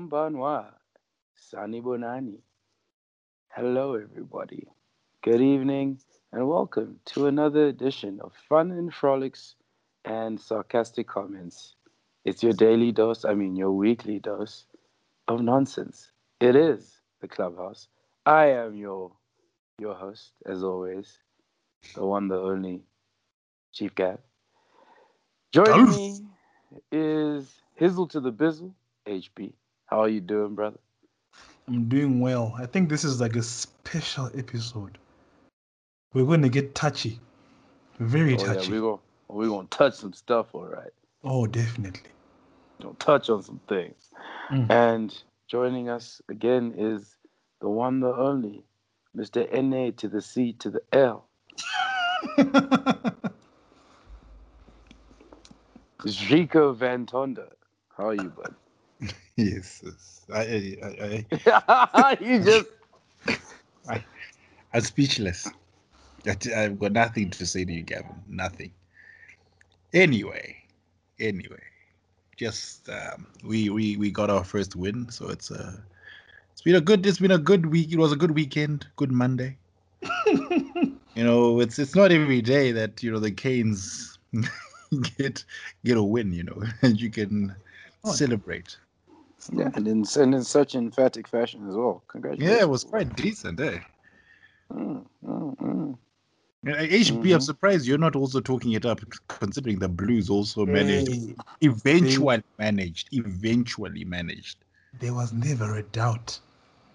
Kumbanwa, Sani Bonani. Hello, everybody. Good evening, and welcome to another edition of Fun and Frolics and Sarcastic Comments. It's your daily dose, I mean, your weekly dose of nonsense. It is the Clubhouse. I am your your host, as always, the one, the only Chief Gav. Joining me is Hizzle to the Bizzle, HB. How are you doing, brother? I'm doing well. I think this is like a special episode. We're going to get touchy. Very oh, touchy. Yeah, we're going we're gonna touch some stuff, all right. Oh, definitely. Gonna touch on some things. Mm. And joining us again is the one, the only, Mr. NA to the C to the L. Rico Van Tonda. How are you, bud? Yes, yes. I, I, I, you just I, I'm speechless. I, I've got nothing to say to you, Gavin. Nothing. Anyway, anyway, just um, we we we got our first win, so it's uh it's been a good it's been a good week. It was a good weekend, good Monday. you know, it's it's not every day that you know the Canes get get a win, you know, and you can Oh. celebrate. Yeah, and in and in such emphatic fashion as well. Congratulations. Yeah, it was quite decent, eh? Mm, mm, mm. And, uh, HB, Mhm. I'm surprised you're not also talking it up, considering the Blues also managed, Hey, eventually managed, eventually managed. there was never a doubt.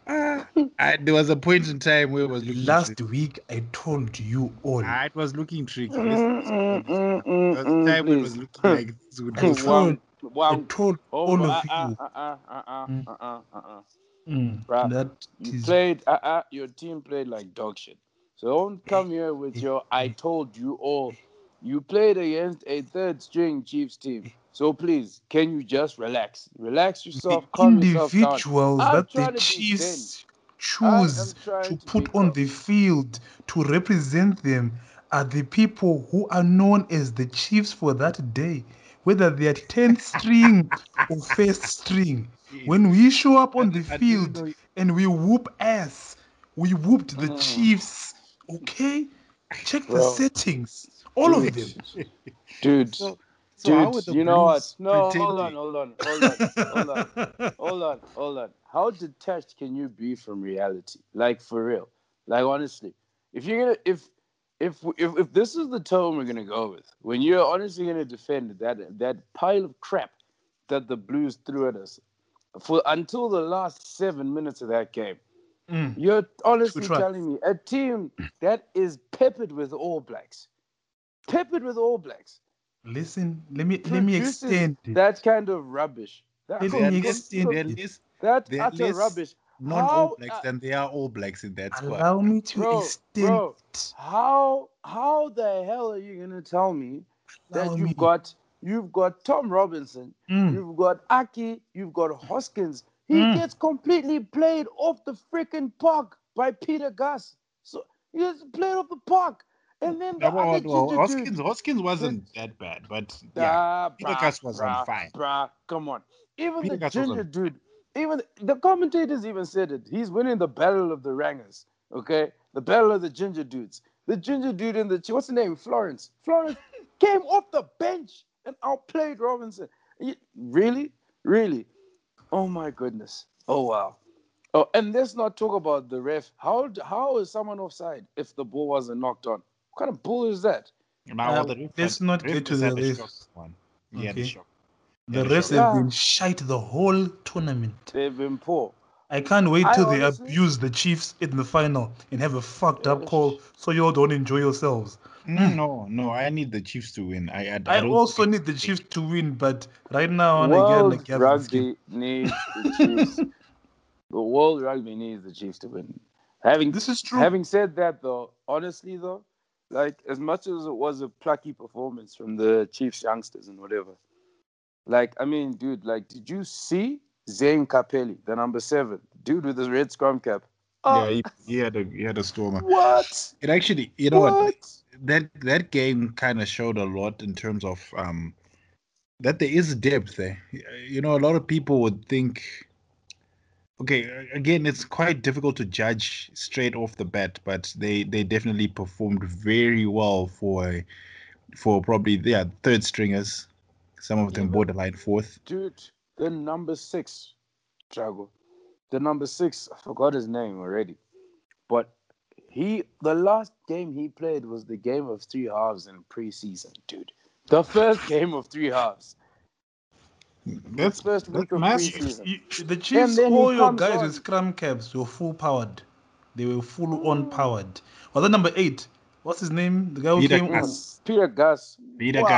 Ah, I, there was a point in time where it was looking Last tricky. week, I told you all. Ah, it was looking tricky. Mm, mm, mm, mm, There mm, time when it was looking like this would I go told- far. I Wow. told Oh, all uh, of uh, you. uh, uh, uh, uh, Mm. uh, uh, uh, uh. Mm, Bruh, that You is played, uh, uh, your team played like dog shit. So don't come here with your I told you all. You played against a third string Chiefs team. So please, can you just relax? Relax the yourself, calm yourself down. individuals I'm that the Chiefs choose to to put on the field to represent them are the people who are known as the Chiefs for that day, whether they are 10th string or first string. When we show up on the I field know- and we whoop ass, we whooped the Mm. Chiefs. Okay? Check the Bro. settings. All of them. Dude, dude, So, so how dude, were the you know what? Blues No, hold on, pretending? hold on, hold on, hold on. hold on, hold on. How detached can you be from reality? Like for real. Like honestly, if you're gonna if if if if this is the tone we're gonna go with, when you're honestly gonna defend that that pile of crap that the Blues threw at us for until the last seven minutes of that game, Mm. you're honestly try. telling me a team that is peppered with All Blacks, peppered with All Blacks, Listen, let me let me extend it. that kind of rubbish. That, Let They are me extend they're that they're utter less rubbish. non-All Blacks uh, than they are All Blacks in that squad. Allow me to Bro, extend bro. How how the hell are you gonna tell me that you've me. got you've got Tom Robinson, Mm. you've got Aki, you've got Hoskins. He Mm. gets completely played off the freaking park by Pita Gus. So he gets played off the park. And then the Yeah, well, other well, ginger Hoskins, dude. Hoskins wasn't that bad, but yeah, Ah, Peter bruh, Gus was on bruh, fire. Bruh, come on. Even Peter the Gus ginger dude, even the commentators even said it. He's winning the battle of the rangers. Okay, the battle of the ginger dudes. The ginger dude in the what's the name? Florence. Florence came off the bench and outplayed Robinson. You- really, really. Oh my goodness. Oh wow. Oh, and let's not talk about the ref. How how is someone offside if the ball wasn't knocked on? What kind of bull is that? Now, well, uh, the ref let's not ref get to the ref. one. He had a Okay. shock. The Yeah, refs sure. have been shite the whole tournament. They've been poor. I can't wait I till they honestly- abuse the Chiefs in the final and have a fucked up call so you all don't enjoy yourselves. Mm, No, no, I need the Chiefs to win. I, I, I, don't also need the Chiefs to win, but right now I want to World get like rugby needs the Chiefs. the world rugby needs the Chiefs to win. Having This is true. having said that, though, honestly though, like as much as it was a plucky performance from the Chiefs youngsters and whatever, like I mean, dude, like did you see Zane Kapeli, the number seven, dude with his red scrum cap? Yeah, he, he had a he had a stormer. What? It actually, you know what? what? That that game kind of showed a lot in terms of um that there is depth there. You know, a lot of people would think okay, again, it's quite difficult to judge straight off the bat, but they they definitely performed very well for for probably yeah third stringers. Some of them borderline fourth. Dude, the number six, Jago. The number six, I forgot his name already. But he the last game he played was the game of three halves in preseason, dude. The first game of three halves. That's First that's week of massive. preseason. You- the Chiefs, then all your guys on. with scrum caps were full powered. They were full on powered. Was that number eight? What's his name? The guy who Peter came. Gas. Pita Gus. Peter Wow.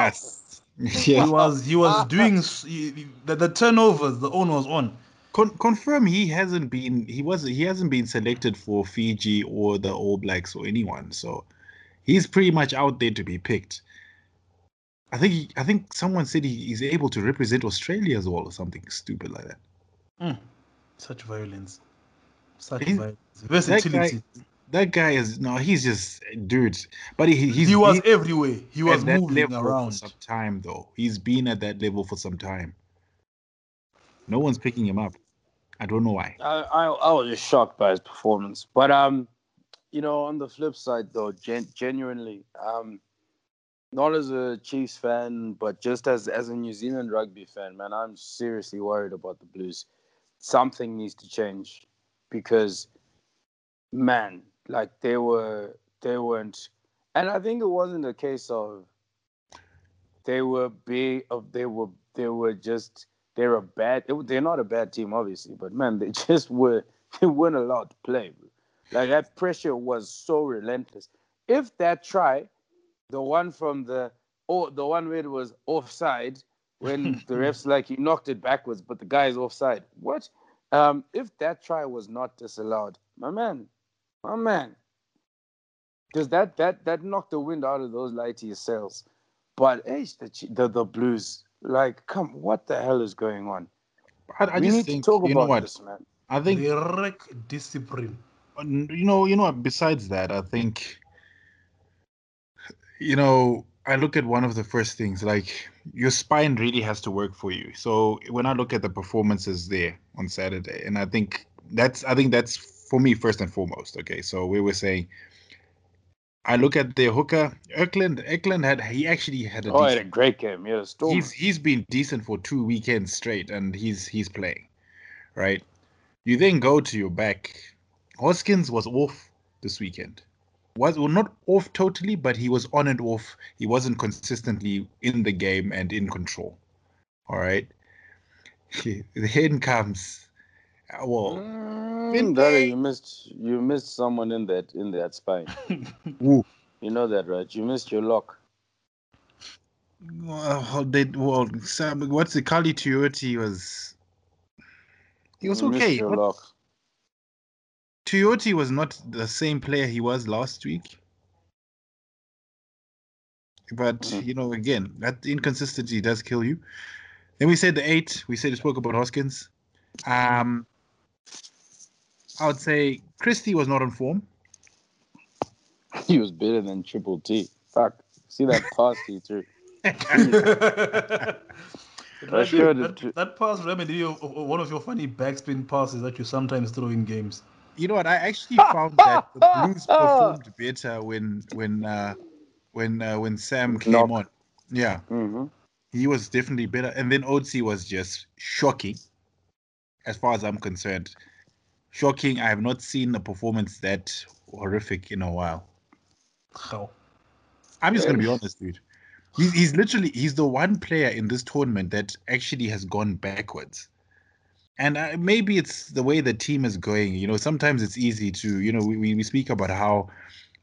Gas. He was he was doing he- he- the, the turnovers. The owner was on. Con- confirm he hasn't been he was he hasn't been selected for Fiji or the All Blacks or anyone. So he's pretty much out there to be picked. I think he, I think someone said he, he's able to represent Australia as well or something stupid like that. Mm. Such violence. Such He's- violence. Versatility. That guy is no, he's just dude. But he he's he was been everywhere. He was at that moving level for around. some time though. He's been at that level for some time. No one's picking him up. I don't know why. I, I I was just shocked by his performance. But um, you know, on the flip side though, gen- genuinely, um, not as a Chiefs fan, but just as as a New Zealand rugby fan, man, I'm seriously worried about the Blues. Something needs to change because, man, like they were they weren't, and I think it wasn't a case of they were big of they were they were just they're a bad it- they're not a bad team obviously but man they just were they weren't allowed to play. Like that pressure was so relentless. If that try the one from the oh the one where it was offside when the refs like he knocked it backwards but the guy is offside what? Um if that try was not disallowed my man my man. Because that that that knocked the wind out of those lighty sails. But hey, the, the the blues like come what the hell is going on? I, I we just need think to talk you know about what? this man. I think They wreck discipline. you know you know besides that I think you know I look at one of the first things like your spine really has to work for you. So when I look at the performances there on Saturday, and I think that's I think that's for me first and foremost. Okay, so we were saying. I look at the hooker, Eklund. Eklund had he actually had a oh he had a great game yeah storm he's he's been decent for two weekends straight and he's he's playing right you then go to your back hoskins was off this weekend was well not off totally but he was on and off he wasn't consistently in the game and in control all right then comes well Mm, Daddy, you missed you missed someone in that in that spine you know that right you missed your lock well, they well Sam, what's the Kali Tuioti was he was You okay your but lock. Tuioti was not the same player he was last week. But Mm. you know, again, that inconsistency does kill you. Then we said the eight. We said we spoke about Hoskins. Um, I would say Christie was not on form. he was better than triple t fuck see that pass he threw that, showed that, that pass remedy of, of one of your funny backspin passes that you sometimes throw in games. You know what? I actually found that the Blues performed better when when uh, when uh, when Sam came Knock. on. Yeah, hmm he was definitely better. And then Otsi was just shocking, as far as I'm concerned. Shocking. I have not seen a performance that horrific in a while. How? I'm just gonna be honest, dude. He's, he's literally he's the one player in this tournament that actually has gone backwards. And uh, maybe it's the way the team is going. You know, sometimes it's easy to you know we, we we speak about how.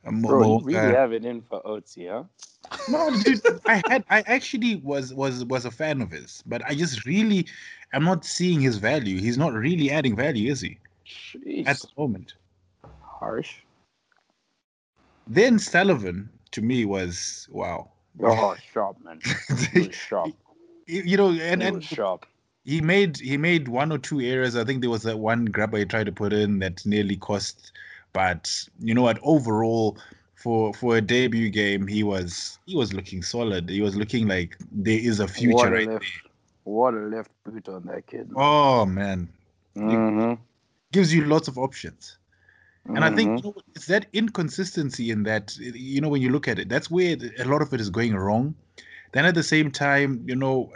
Um, bro Mo- you really uh, have it in for Otzi, huh no, dude, I had I actually was was was a fan of his, but I just really am not seeing his value. He's not really adding value, is he? Jeez. At the moment. harsh Then Sullivan to me was wow. oh sharp man sharp You know, and he and sharp he made he made one or two errors. I think there was that one grabber he tried to put in that nearly cost. But you know what? Overall, for for a debut game, he was he was looking solid. He was looking like there is a future what a right left there. what a left boot on that kid Oh man, hmm gives you lots of options. And I think Mhm. you know, it's that inconsistency in that, you know, when you look at it, that's where a lot of it is going wrong. Then at the same time, you know,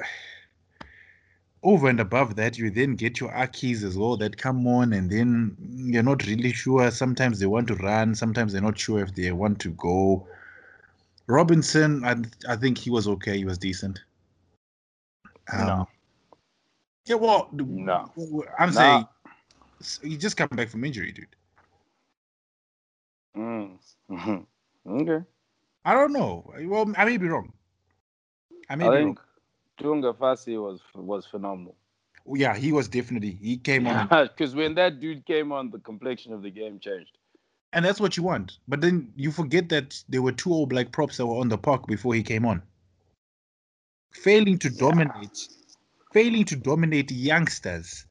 over and above that, you then get your Akis as well that come on, and then you're not really sure. Sometimes they want to run, sometimes they're not sure if they want to go. Robinson, I, I think he was okay. He was decent. Um, No. Yeah, well, No. I'm Nah. saying he just come back from injury, dude. Mm. Okay. I don't know. Well, I may be wrong. I may I be think Tu'ungafasi was was phenomenal. wrong. Yeah, he was definitely. He came on, Because when that dude came on, the complexion of the game changed. and that's what you want. But then you forget that there were two All Black props that were on the park before he came on. Failing to dominate, failing to dominate youngsters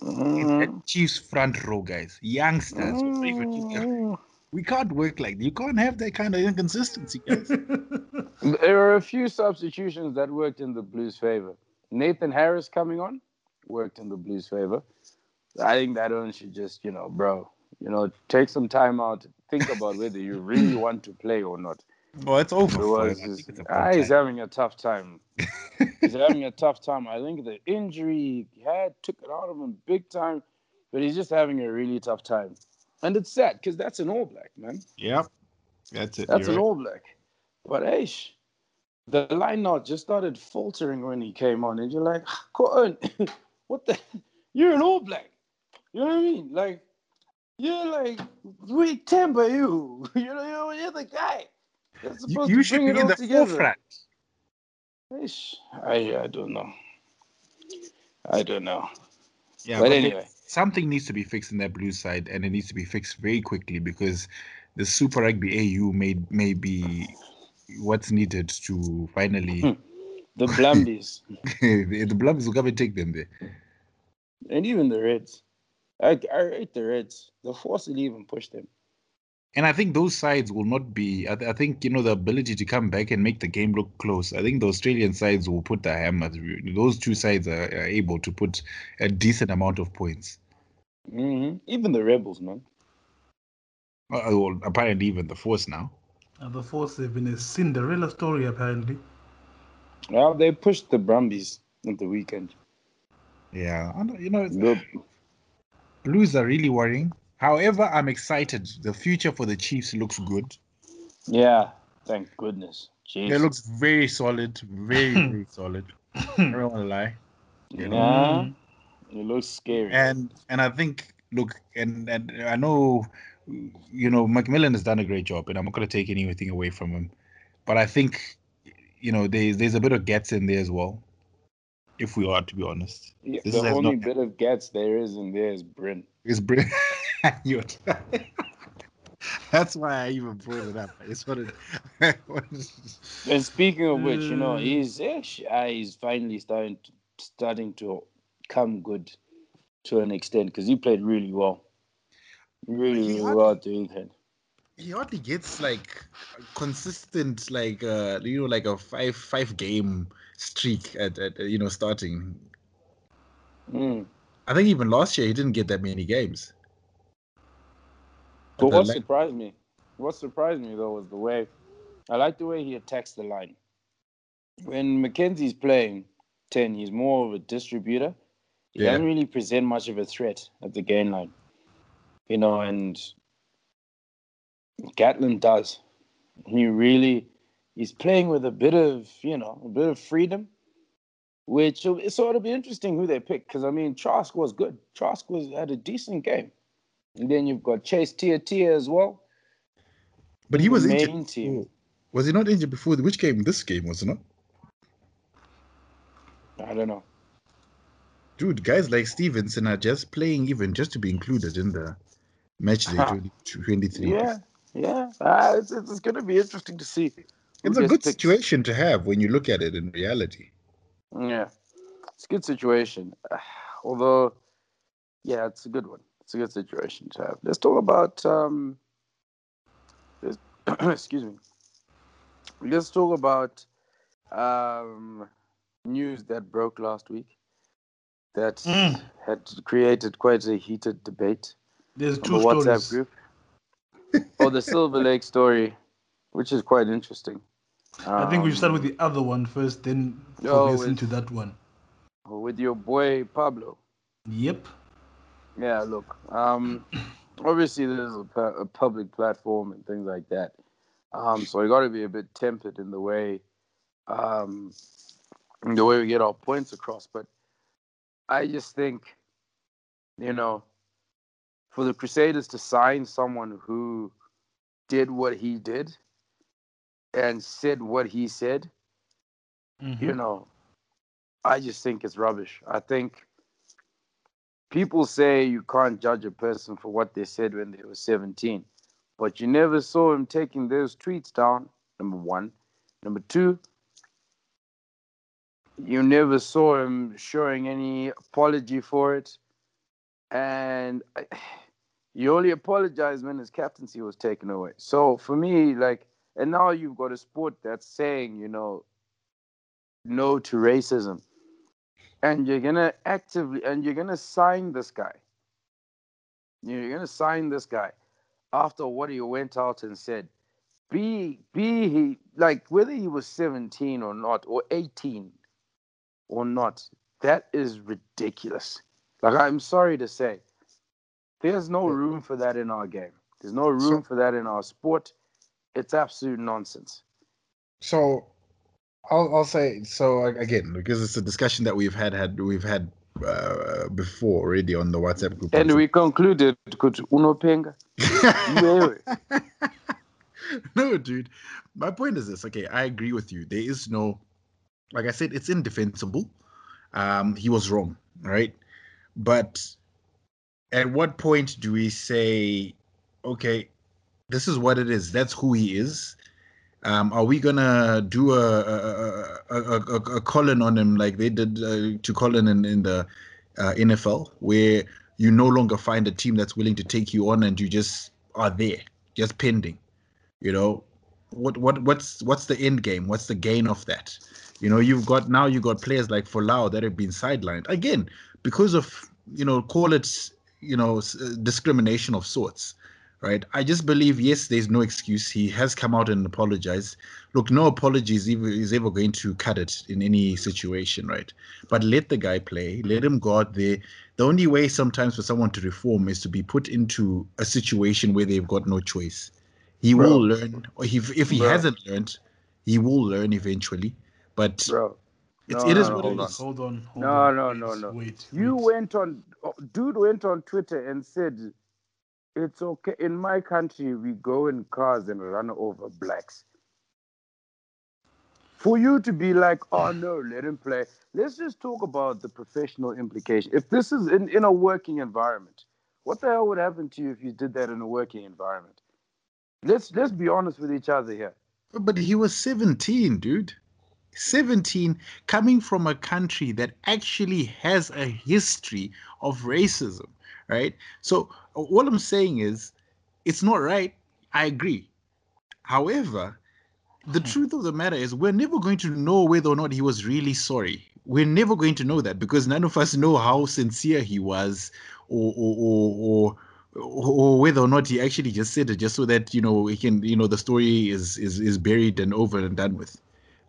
in Mhm. that Chiefs front row, guys. Youngsters. What are you talking about? Mm. We can't work like that. You can't have that kind of inconsistency, guys. There were a few substitutions that worked in the Blues' favor. Nathan Harris coming on worked in the Blues' favor. I think that one should just, you know, bro, you know, take some time out, think about whether you really want to play or not. Well, it's over. It was him. I just, think it's ah, about he's having a tough time. he's having a tough time. I think the injury he had took it out of him big time, but he's just having a really tough time. And it's sad because that's an All Black, man. Yep. That's it. That's an right. All Black. But hey, sh- the line out just started faltering when he came on, and you're like, "Cotton, what the? You're an All Black. You know what I mean? Like, you're like, we temper you. You know, you're, you're the guy. You, you should be in the together. forefront. I, I don't know. I don't know. Yeah, but but anyway, something needs to be fixed in that blue side, and it needs to be fixed very quickly because the Super Rugby AU may may be what's needed to finally hmm. the Brumbies the Blubs will come and take them there. and even the Reds. I, I rate the Reds. The Force will even push them. And I think those sides will not be. I, th- I think you know the ability to come back and make the game look close. I think the Australian sides will put the hammer. Those two sides are, are able to put a decent amount of points. hmm Even the Rebels, man. Uh, well, apparently even the Force now. And the Force have been a Cinderella story, apparently. Well, they pushed the Brumbies at the weekend. Yeah, I don't- you know, The, Blues are really worrying. However, I'm excited. The future for the Chiefs looks good. yeah, thank goodness. Jeez. It looks very solid, very very solid. I don't want to lie. you know. yeah, it looks scary. And and I think look and and I know you know McMillan has done a great job, and I'm not going to take anything away from him. But I think you know there's there's a bit of gets in there as well. If we are to be honest, Yeah, this the only not- bit of gets there is in there is Bryn. it's br- you That's why I even brought it up. I just wanted. And speaking of which, you know, Mm. he's actually, ah, he's finally starting to, starting to come good to an extent because he played really well, really, really hardly- well at the he hardly gets like consistent like uh you know like a five five game streak at, at you know starting Mm. i think even last year he didn't get that many games But what li- surprised me, what surprised me though was the way I like the way he attacks the line. When McKenzie's playing ten, he's more of a distributor. He Yeah. doesn't really present much of a threat at the gain line, you know. And Gatland does. He really, he's playing with a bit of, you know, a bit of freedom, which it's sort of be interesting who they pick because I mean Trask was good. Trask was had a decent game. And then you've got Chase Tiatia as well. but he was injured team. was he not injured before which game this game was it not I don't know. dude guys like stevenson are just playing even just to be included in the match day 2023 Yeah, yeah. Uh, it's, it's, going to be interesting to see. it's a good picked. situation to have when you look at it in reality Yeah, it's a good situation. Although, yeah, it's a good one. It's a good situation to have. Let's talk about. Um, let's- excuse me. Let's talk about um, news that broke last week. that Mm. had created quite a heated debate There's two the WhatsApp stories. group. oh, the Silver Lake story, which is quite interesting. I think we should start with Um, the other one first, then Oh, progress with- into that one. with your boy Pablo. Yep. Yeah, look. Um, obviously, there's a, a public platform and things like that. Um, so we got to be a bit tempered in the way, um, in the way we get our points across. But I just think, you know, for the Crusaders to sign someone who did what he did and said what he said, Mhm. you know, I just think it's rubbish. I think people say you can't judge a person for what they said when they were 17, but you never saw him taking those tweets down. Number one. Number two, you never saw him showing any apology for it. And I, you only apologized when his captaincy was taken away. So for me, like, and now you've got a sport that's saying, you know, no to racism and you're gonna actively and you're gonna sign this guy. You're gonna sign this guy after what he went out and said. Be be he like whether he was 17 or not or 18 or not that is ridiculous. Like i'm sorry to say there's no room for that in our game. There's no room for that in our sport. It's absolute nonsense. So, I'll I'll say so again because it's a discussion that we've had had we've had uh, before already on the WhatsApp group. and we concluded kuti unopenga no, dude. My point is this. Okay, I agree with you. There is no, like I said, it's indefensible. Um, he was wrong, right? But at what point do we say, okay, this is what it is. That's who he is. Um, are we gonna do a a, a, a, a, Colin on him like they did uh, to Colin in, in the uh, NFL, where you no longer find a team that's willing to take you on and you just are there, just pending? You know, what what what's what's the end game? What's the gain of that? You know, you've got now you've got players like Folau that have been sidelined again because of you know call it you know uh, discrimination of sorts right i just believe yes there's no excuse he has come out and apologized look no apologies ever, is ever going to cut it in any situation right but let the guy play let him go out there the only way sometimes for someone to reform is to be put into a situation where they've got no choice he Bro. will learn or he, if he Bro. hasn't learned he will learn eventually but bro it's, No, it is no, what hold it on. Hold on. Hold No, on, no, wait, no, no. Wait. You wait. went on, dude went on Twitter and said, "It's okay in my country. We go in cars and run over blacks." For you to be like, "Oh no, let him play." Let's just talk about the professional implication. If this is in, in a working environment, what the hell would happen to you if you did that in a working environment? Let's let's be honest with each other here. But he was 17, dude. 17 coming from a country that actually has a history of racism, right? So, what I'm saying is, it's not right. I agree. However, the Hmm. truth of the matter is, we're never going to know whether or not he was really sorry. We're never going to know that because none of us know how sincere he was or, or, or, or or whether or not he actually just said it just so that you know he can you know the story is is is buried and over and done with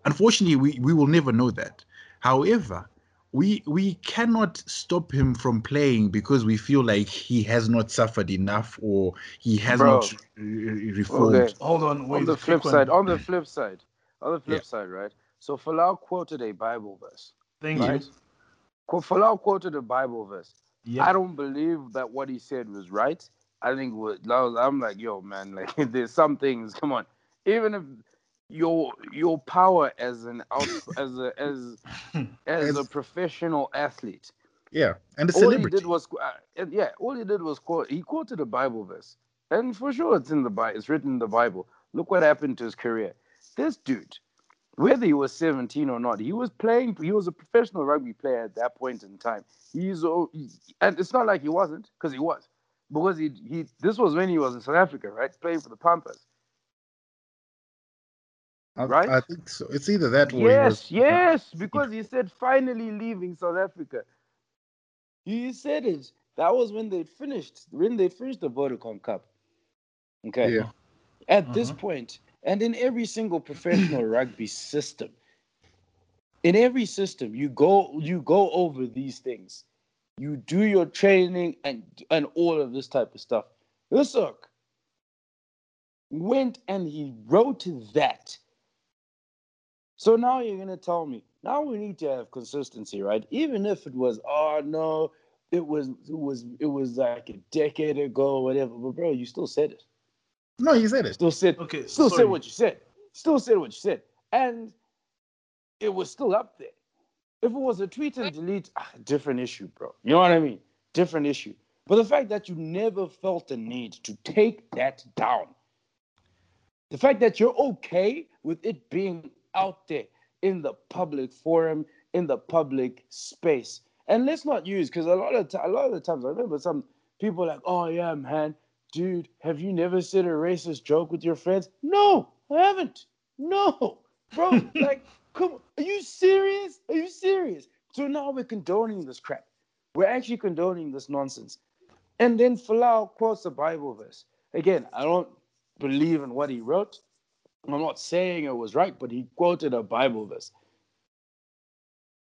unfortunately we we will never know that however we we cannot stop him from playing because we feel like he has not suffered enough or he has Bro. not re- reformed Okay. Hold on. Wait. on the quick flip one. side, on the flip side, on the flip Yeah. side, right? So Folau quoted a Bible verse. Thank right? you. Qu- Folau quoted a Bible verse. Yep. I don't believe that what he said was right. I think what I'm like, yo, man, like there's some things. Come on, even if your your power as an as a as as a professional athlete, yeah and a all he did was uh, and yeah, all he did was quote. He quoted a Bible verse, and for sure it's in the Bible. It's written in the Bible. Look what happened to his career. This dude, whether he was 17 or not, he was playing. He was a professional rugby player at that point in time. He's he- and it's not like he wasn't, because he was, because he he. This was when he was in South Africa, right, playing for the Pampas. I, right? I think so it's either that or he Yes, was yes, because he said finally leaving South Africa. He said it. That was when they finished. When they finished the Vodacom Cup. Okay. Yeah. At this Uh-huh. point, and in every single professional rugby system, in every system, you go you go over these things. You do your training and and all of this type of stuff. Look, went and he wrote that. So now you're gonna tell me now we need to have consistency, right? Even if it was, oh no, it was it was it was like a decade ago or whatever. But bro, you still said it. No, you said it. Still said Okay, still sorry. said what you said. Still said what you said. And it was still up there. If it was a tweet and delete, ah, different issue, bro. You know what I mean? Different issue. But the fact that you never felt the need to take that down, the fact that you're okay with it being out there in the public forum, in the public space, and let's not use because a lot of ti- a lot of the times I remember some people like, oh yeah, man, dude, have you never said a racist joke with your friends? No, I haven't. No, bro, like, come, are you serious? Are you serious? So now we're condoning this crap. We're actually condoning this nonsense. And then Folau quotes a Bible verse. Again, I don't believe in what he wrote. I'm not saying it was right, but he quoted a Bible verse.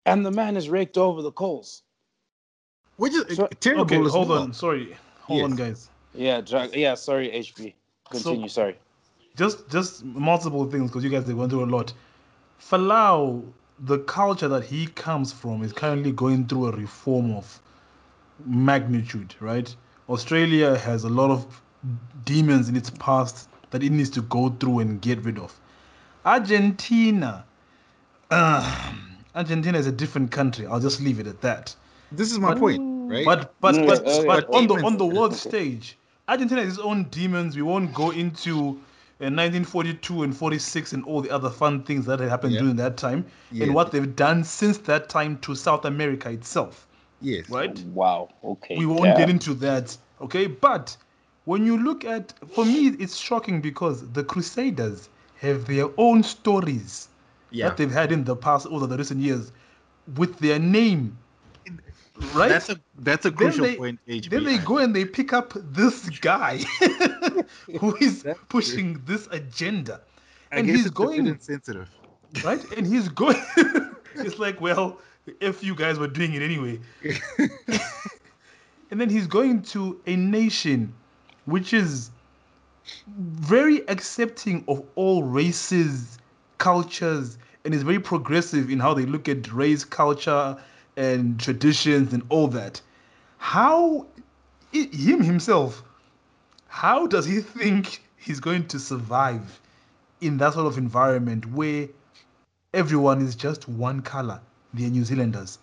And the man is raked over the coals. Which is So- terrible. Okay, hold well. on. Sorry, hold on, guys. Yeah, dra- yeah, sorry, HP. Continue, sorry. Just just multiple things because you guys they went through a lot. Folau, the culture that he comes from is currently going through a reform of magnitude, right? Australia has a lot of demons in its past that it needs to go through and get rid of. Argentina, uh, Argentina is a different country. I'll just leave it at that. This is my point, right? But but Yeah, but, okay. but on the on the world stage, Argentina has its own demons. We won't go into uh, 1942 and 46 and all the other fun things that had happened Yeah. during that time Yeah. and what they've done since that time to South America itself. yes. Right? Wow, okay. We won't yeah. get into that. Okay, but when you look at, for me, it's shocking because the Crusaders have their own stories Yeah. that they've had in the past over the recent years with their name. Right? That's a that's a Then crucial they- point. HB. Then they go and they pick up this guy who is That's pushing this agenda. I and he's it's a bit going insensitive. right, and he's going. it's like, well, if you guys were doing it anyway, and then he's going to a nation which is very accepting of all races, cultures, and is very progressive in how they look at race, culture, and traditions and all that. How him himself, how does he think he's going to survive in that sort of environment where everyone is just one color? They're New Zealanders.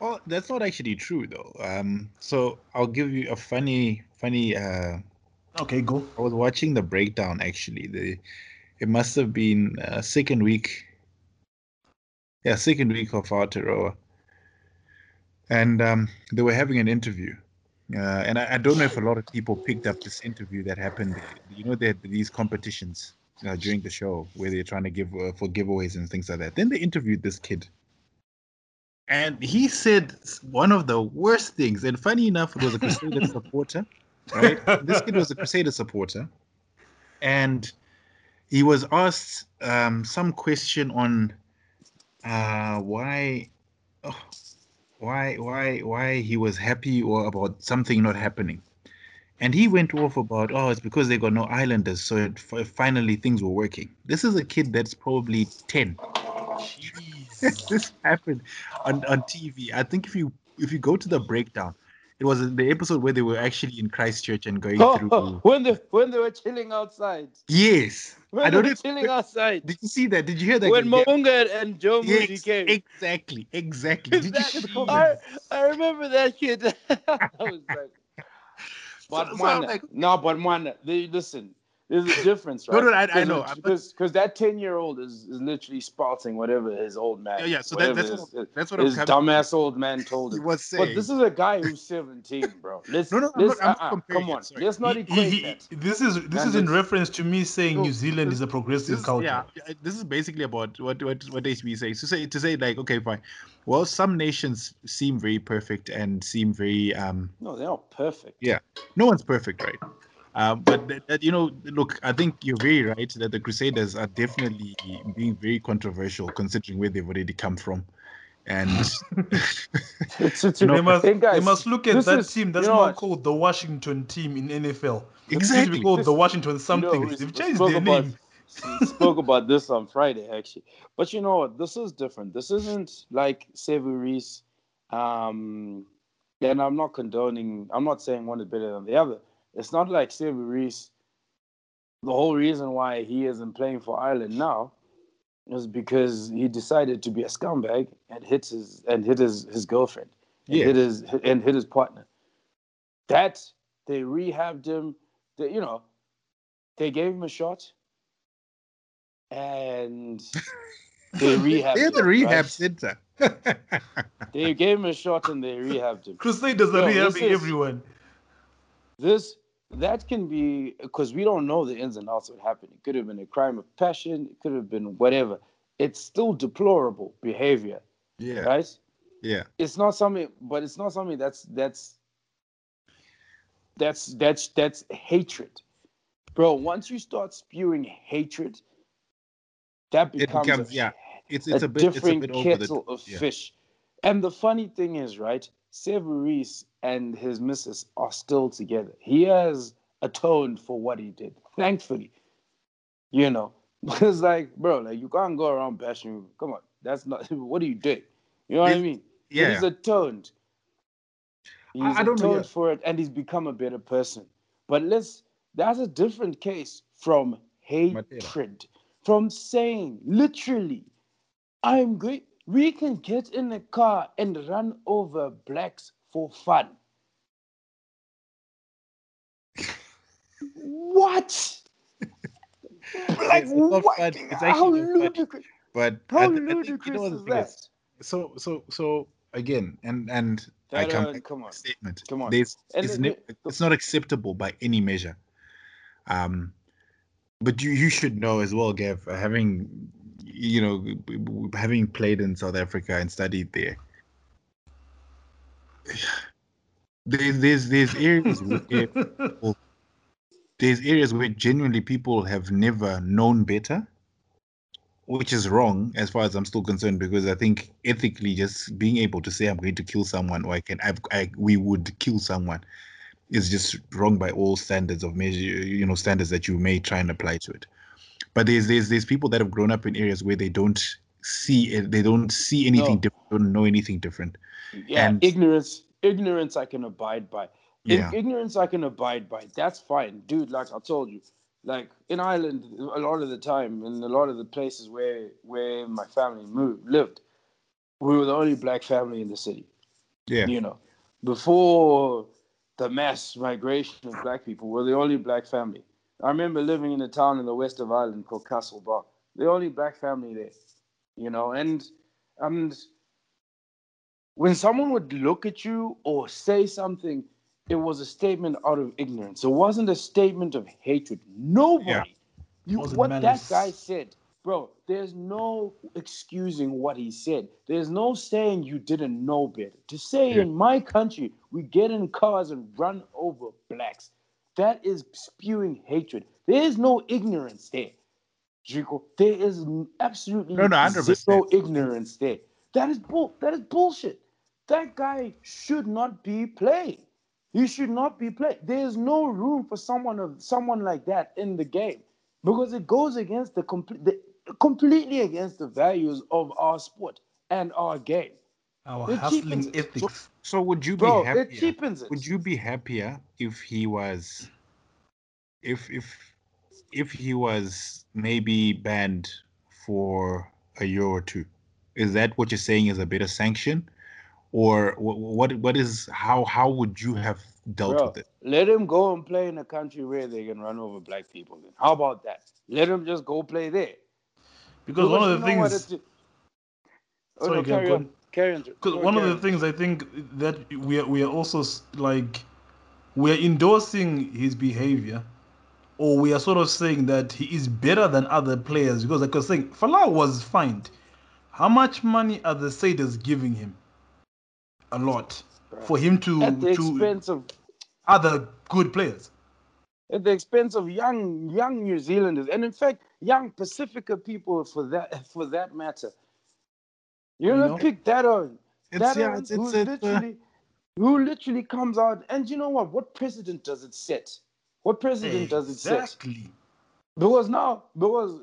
Well, that's not actually true though. Um, so I'll give you a funny, funny. Uh, Okay, go. I was watching the breakdown actually. The it must have been uh, second week. Yeah, second week of Aotearoa. And um, they were having an interview. Uh, and I, I don't know if a lot of people picked up this interview that happened. You know, they had these competitions uh, during the show where they're trying to give uh, for giveaways and things like that. Then they interviewed this kid. And he said one of the worst things. And funny enough, it was a Crusader supporter right? this kid was a Crusader supporter, and he was asked um, some question on uh, why, oh, why, why, why he was happy or about something not happening, and he went off about oh it's because they got no islanders, so it, f- finally things were working. This is a kid that's probably ten. this happened on, on TV. I think if you if you go to the breakdown, it was the episode where they were actually in Christchurch and going oh, through. Oh, when they when they were chilling outside. Yes, When I they don't were know. chilling outside. Did you see that? Did you hear that? when Yeah, Mounga and Joe Moody yes, came. exactly, exactly. Did you That- hear the I. I remember that kid. I was like, but So- so man, like- no, but man, they listen. There's a difference, right? no, I- I know. Because that ten year old is, is literally spouting whatever his old man. Yeah, yeah. So that, that's his, what, that's what his dumbass old man told He him. was saying. But this is a guy who's 17, bro. Let's, No, no, I'm let's not- I'm not uh-uh, come on. sorry. Let's not He- equate he- that. this is this And is in reference to me saying No, New Zealand is a progressive this, culture. Yeah, yeah, this is basically about what what what HB says. To say to say like, okay, fine. Well, some nations seem very perfect and seem very um. No, they're not perfect. Yeah. No one's perfect, right? Um, but that, that, you know, look, I think you're very right that the Crusaders are definitely being very controversial considering where they've already come from, and It's- it's- No, They must, Hey, guys, they must look at this that is- team. That's you know not called the Washington team in NFL. It Exactly. be called This- the Washington You know, something. we They've changed spoke their about- name. spoke about this on Friday actually. But you know what? This is different. This isn't like Sevu Reece. Um, and I'm not condoning. I'm not saying one is better than the other. It's not like Sevu Reece. The whole reason why he isn't playing for Ireland now is because he decided to be a scumbag and hit his and hit his, his girlfriend. And Yeah. hit his and hit his partner. That they rehabbed him. They, you know, they gave him a shot, and they rehabbed. they're the him, rehab right? center. They gave him a shot and they rehabbed him. Crusaders are Yo, this rehabbing everyone. This that can be because we don't know the ins and outs of what happened. It could have been a crime of passion. It could have been whatever. It's still deplorable behavior, yeah, right? yeah, It's not something, but it's not something that's that's that's that's that's hatred, bro. Once you start spewing hatred, that It becomes, becomes- a, yeah, it's it's a bit it's a different bit over the kettle of yeah. fish. And the funny thing is, right? Sevu Reece and his missus are still together. He has atoned for what he did, thankfully. You know, because like, bro, like you can't go around bashing. Come on, that's not. What are you doing? You know what I mean? yeah. He's atoned. He's I- I don't know, atoned yeah. for it, and he's become a better person. But let's. That's a different case from hatred, from saying literally, "I'm great." We can get in a car and run over blacks for fun. what? like It's not what? fun. It's How actually not funny. ludicrous! But How I, th- I think, ludicrous you know is that? is? So so so again, and and I That, come uh, back come on. statement. Come on. There's, it's, it- ne- it's not acceptable by any measure. Um, but you you should know as well, Gav, uh, having you know b- b- having played in South Africa and studied there. There's there's there's areas where there's areas where genuinely people have never known better, which is wrong as far as I'm still concerned because I think ethically just being able to say I'm going to kill someone or I can I've, I we would kill someone is just wrong by all standards of measure you know standards that you may try and apply to it. But there's there's there's people that have grown up in areas where they don't see it, they don't see anything No. different, don't know anything different. Yeah, And- ignorance. Ignorance, I can abide by. Yeah. ignorance, I can abide by. That's fine, dude. Like I told you, like in Ireland, a lot of the time, in a lot of the places where where my family moved lived, we were the only black family in the city. Yeah. You know, before the mass migration of black people, we're the only black family. I remember living in a town in the west of Ireland called Castlebar. The only black family there. You know, and and when someone would look at you or say something, it was a statement out of ignorance. It wasn't a statement of hatred. Nobody, Yeah. you, what malice. that guy said, bro. There's no excusing what he said. There's no saying you didn't know better. To say Yeah. in my country we get in cars and run over blacks, that is spewing hatred. There is no ignorance there. Jico, there is absolutely No, no, zero ignorance there. That is bull. That is bullshit. That guy should not be playing. He should not be playing. There's no room for someone of someone like that in the game because it goes against the complete, the, completely against the values of our sport and our game, Our It hustling ethics. So would you bro. be It cheapens it. would you be happier if he was if if if he was maybe banned for a year or two is that what you're saying is a better sanction or wh- what what is how how would you have dealt Bro, with it? let him go and play in a country where they can run over black people. Then how about that? Let him just go play there. Because one of the things, it- Oh, Sorry, no, carry on. on. Carry on. because Go, one of the on. things I think that we are, we are also like we are endorsing his behavior, or we are sort of saying that he is better than other players because like I was saying, Folau was fined. How much money are the Saders giving him? A lot for him to at the to expense of other good players. at the expense of young young New Zealanders, and in fact, young Pacifica people for that for that matter. You You know, know? pick that on. It's- that yeah, on it's- who it's- it's, uh, literally who literally comes out and you know what? What precedent does it set? What precedent does it set? Exactly. Because now, because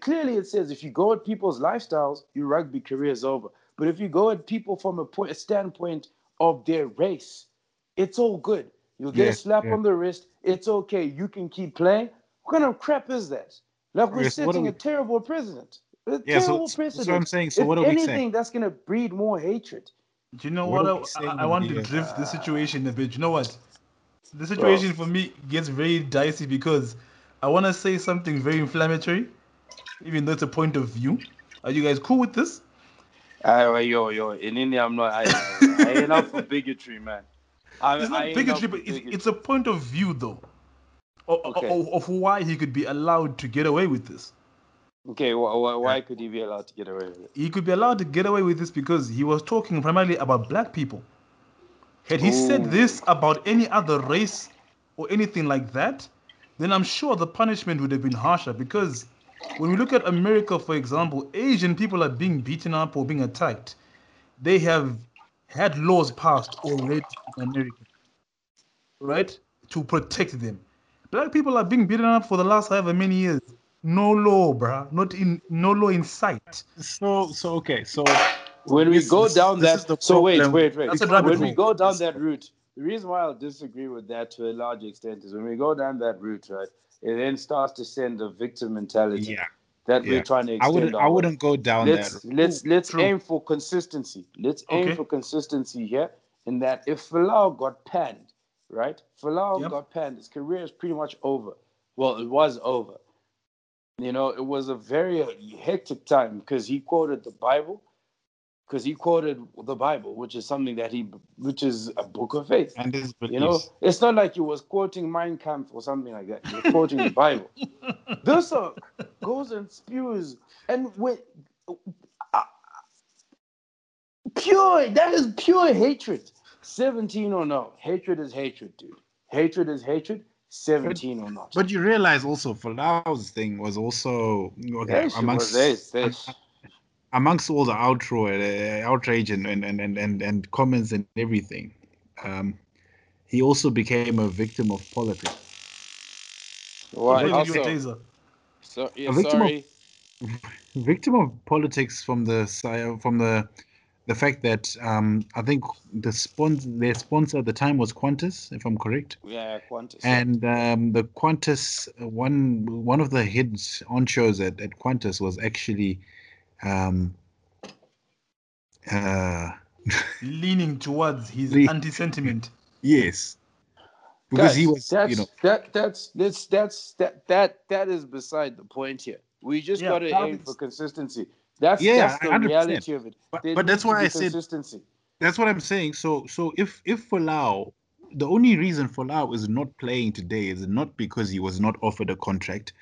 clearly it says if you go at people's lifestyles, your rugby career is over. But if you go at people from a, point, a standpoint of their race, it's all good. You'll get a slap yeah. on the wrist. It's okay. You can keep playing. What kind of crap is that? Like we're Yes, what setting we- a terrible precedent. A Yeah, terrible so precedent. that's what I'm saying. So if what are we anything, saying? that's gonna breed more hatred. Do you know What what? are we saying I, I, I want to drift the uh, situation a bit. Do You know what? The situation for me gets very dicey because I want to say something very inflammatory, even though it's a point of view. Are you guys cool with this? Uh, yo, yo, in India, I'm not. I, I, I ain't up for bigotry, man. I, It's not bigotry, but it's, bigotry. it's a point of view, though, of, Okay. of, of why he could be allowed to get away with this. Okay, why could he be allowed to get away with it? He could be allowed to get away with this because he was talking primarily about black people. Had he Ooh. said this about any other race or anything like that, then I'm sure the punishment would have been harsher. Because when we look at America, for example, Asian people are being beaten up or being attacked. They have had laws passed already in America, right, to protect them. Black people are being beaten up for the last however many years. No law, bruh. Not in no law in sight. So so okay, so When we go down this that, is the so wait, wait, wait. That's a rabbit when we go down that route, the reason why I'll disagree with that to a large extent is when we go down that route, right? It then starts to send a victim mentality yeah, that yeah. we're trying to I wouldn't I wouldn't go down let's that. let's let's True. aim for consistency. Let's aim Okay. for consistency here. In that, if Folau got panned, right? Folau Yep. got panned. His career is pretty much over. Well, it was over. You know, it was a very hectic time because he quoted the Bible. Because he quoted the Bible, which is something that he, which is a book of faith. And his beliefs. You know, it's not like he was quoting Mein Kampf or something like that. Was quoting the Bible. This uh, goes and spews, and when uh, pure, that is pure hatred. Seventeen or no, hatred is hatred, dude. Hatred is hatred. Seventeen or not. But you realize also Folau's thing was also okay amongst was this, this. Amongst all the outrage, uh, outrage and, and, and, and, and comments and everything. Um, he also became a victim of politics. What? Where did you Also, taser? so, yeah, A victim of- victim of politics from the from the the fact that um, I think the sponsor their sponsor at the time was Qantas, if I'm correct. Yeah, Qantas. And um, the Qantas one one of the hits on shows at, at Qantas was actually um, uh, Leaning towards his Le- anti-sentiment. yes, because he was that's, you know that that's that's that's that that that is beside the point here. We just Yeah, got to aim is- for consistency. That's Yeah, that's the 100%. reality of it. But- but that's needs to why be I said- consistency. That's what I'm saying. So so if if Folau, the only reason Folau is not playing today is not because he was not offered a contract.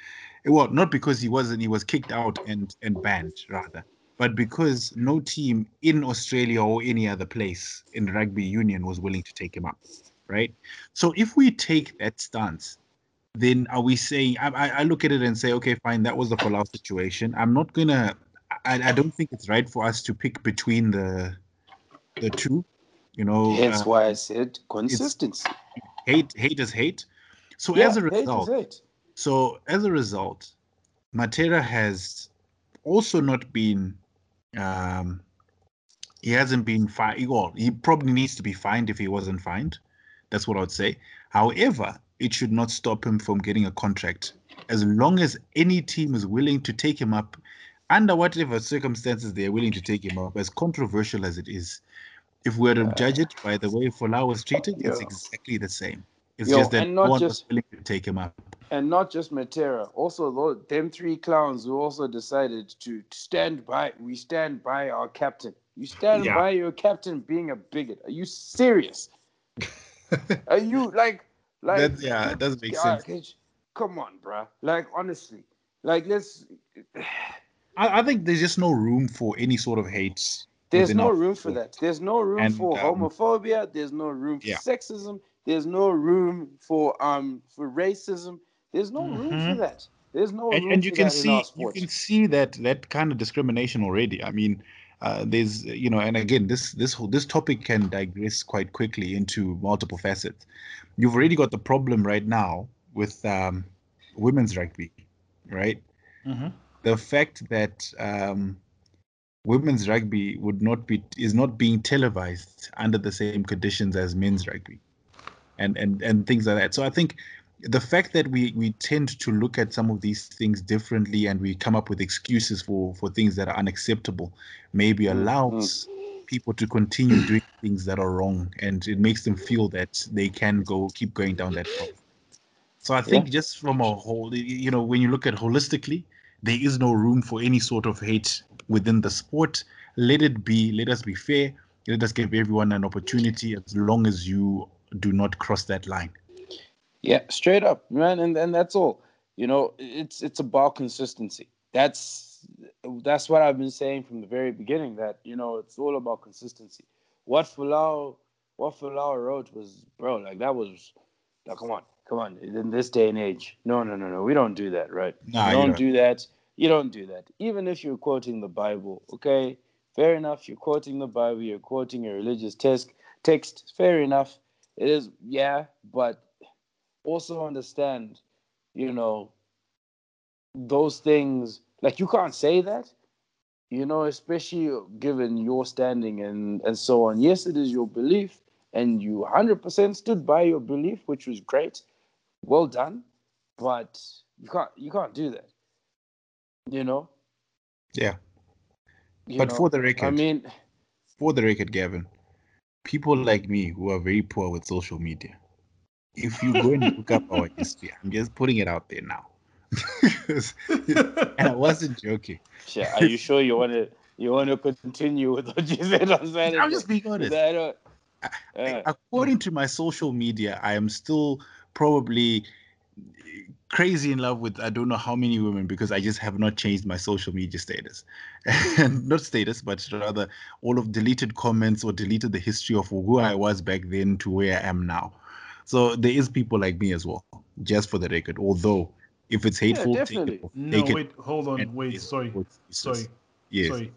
Eh, Well, not because he wasn't he was kicked out and and banned rather, but because no team in Australia or any other place in rugby union was willing to take him up, right? So if we take that stance, then are we saying I, I look at it and say, okay, fine, that was the Folau situation. I'm not gonna I, I don't think it's right for us to pick between the the two. You know, Hence uh, why I said consistency. hate hate is hate. So Yeah, as a hate is result, hate. So as a result, Matera has also not been. Um, he hasn't been fined. Well, he probably needs to be fined if he wasn't fined. That's what I would say. However, it should not stop him from getting a contract. As long as any team is willing to take him up, under whatever circumstances they are willing to take him up, as controversial as it is, if we were to judge it by the way Folau was treated, it's exactly the same. It's Yo, just that and no not one just- was willing to take him up. and not just Matera, also tho- them three clowns who also decided to stand by. We stand by our captain. You stand Yeah. by your captain being a bigot. Are you serious? Are you like, like? That- yeah, it doesn't make God, sense. could Come on, bruh. Like honestly, like let's. I, I think there's just no room for any sort of hate. There's no our room for that. There's no room And, for um, homophobia. There's no room for Yeah. sexism. There's no room for um for racism. There's no room for Mhm. that. There's no and, room and you for can that see you can see that that kind of discrimination already i mean uh, there's you know and again this this whole this topic can digress quite quickly into multiple facets you've already got the problem right now with um, women's rugby right Mhm. the fact that um, women's rugby would not be is not being televised under the same conditions as men's rugby and and and things like that. So i think the fact that we we tend to look at some of these things differently and we come up with excuses for for things that are unacceptable maybe Mm, allows people to continue doing things that are wrong and it makes them feel that they can go keep going down that path. So i think just from a whole you know when you look at holistically there is no room for any sort of hate within the sport. Let it be let us be fair. Let us give everyone an opportunity as long as you do not cross that line Yeah, straight up, man, and and that's all. You know, it's it's about consistency. That's that's what I've been saying from the very beginning. That you know, it's all about consistency. What Folau, what Folau wrote was, bro, like that was, like, come on, come on. In this day and age, no, no, no, no, we don't do that, right? Nah, you you don't don't. do that. You don't do that. Even if you're quoting the Bible, okay, fair enough. You're quoting the Bible. You're quoting a religious text. Text, fair enough. It is, yeah, but also understand, you know, those things. Like you can't say that, you know, especially given your standing and and so on. Yes, it is your belief, and you 100% stood by your belief, which was great. Well done, but you can't you can't do that. You know. Yeah. You But know? for the record, I mean, for the record, Gavin, people like me who are very poor with social media, if you go and look up our history, I'm just putting it out there now. and I wasn't joking. shit, are you sure you want to you want to continue with what you said on Saturday? I'm just being honest. I don't- I- uh, According mm. to my social media, I am still probably crazy in love with I don't know how many women because I just have not changed my social media status. not status, but rather all of deleted comments or deleted the history of who I was back then to where I am now. So there is people like me as well, just for the record. Although if it's Yeah, hateful, take definitely. it off. No, Take it wait, hold on, wait, sorry, it's- it's sorry, Yes. sorry,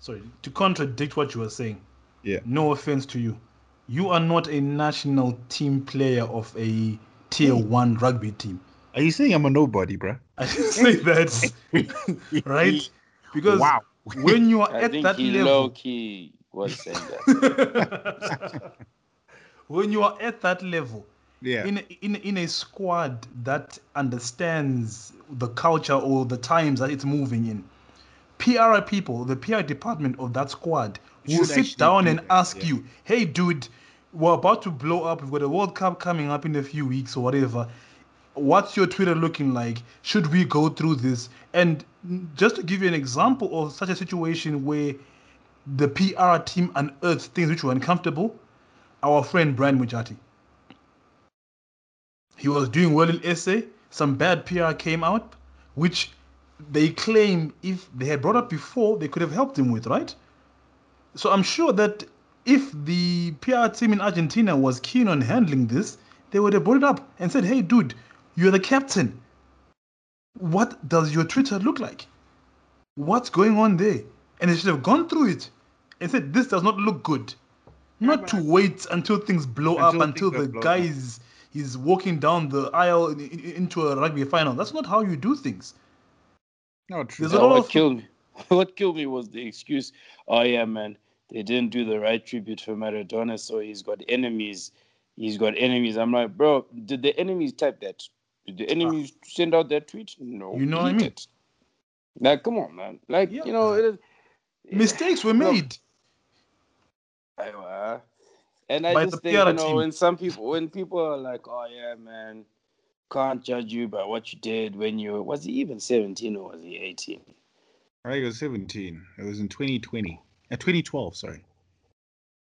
sorry. To contradict what you were saying, Yeah. no offense to you, you are not a national team player of a tier mm. one rugby team. Are you saying I'm a nobody, bruh? I didn't say that, right? Because Wow. when you are I at think that he low level, key was saying that. when you are at that level, Yeah. in a, in in a squad that understands the culture or the times that it's moving in, PR people, the PR department of that squad will sit down do and that, ask yeah. you, "Hey, dude, we're about to blow up. We've got a World Cup coming up in a few weeks or whatever. What's your Twitter looking like? Should we go through this?" And just to give you an example of such a situation where the PR team unearthed things which were uncomfortable, our friend Brian Mujati. He was doing well in SA. Some bad PR came out, which they claim if they had brought up before, they could have helped him with, right? So I'm sure that if the PR team in Argentina was keen on handling this, they would have brought it up and said, hey, dude, you're the captain. What does your Twitter look like? What's going on there? And they should have gone through it and said, this does not look good. Not to wait until things blow up, Until until the are guy up. is, is walking down the aisle in- in- into a rugby final. That's not how you do things. No, true. There's No, what of killed me? What killed me was the excuse. Oh yeah, man, they didn't do the right tribute for Maradona, so he's got enemies. He's got enemies. I'm like, bro, did the enemies type that? Did the enemies send out that tweet? No. You know what I mean? did. Like, come on, man. Like, Yeah. you know, it is. mistakes were Look, I, Aiwa. And I By just think, you know, team. when some people, when people are like, "Oh yeah, man, can't judge you by what you did when you was he even seventeen or was he 18? I think it was 17. It was in 2020. Uh, 2012, sorry.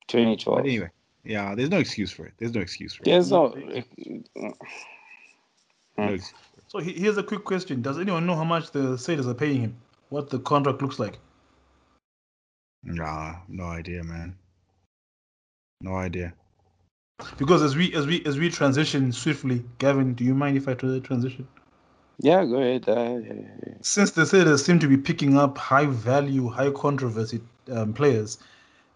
2012. But anyway, yeah, there's no excuse for it. There's no excuse for it. There's no. No. So here's a quick question: Does anyone know how much the Saders are paying him? What the contract looks like? Nah, no idea, man. No idea. Because as we as we as we transition swiftly, Gavin, do you mind if I try transition? Yeah, go ahead. Uh, yeah, yeah, yeah. Since the Saders seem to be picking up high value, high controversy um, players,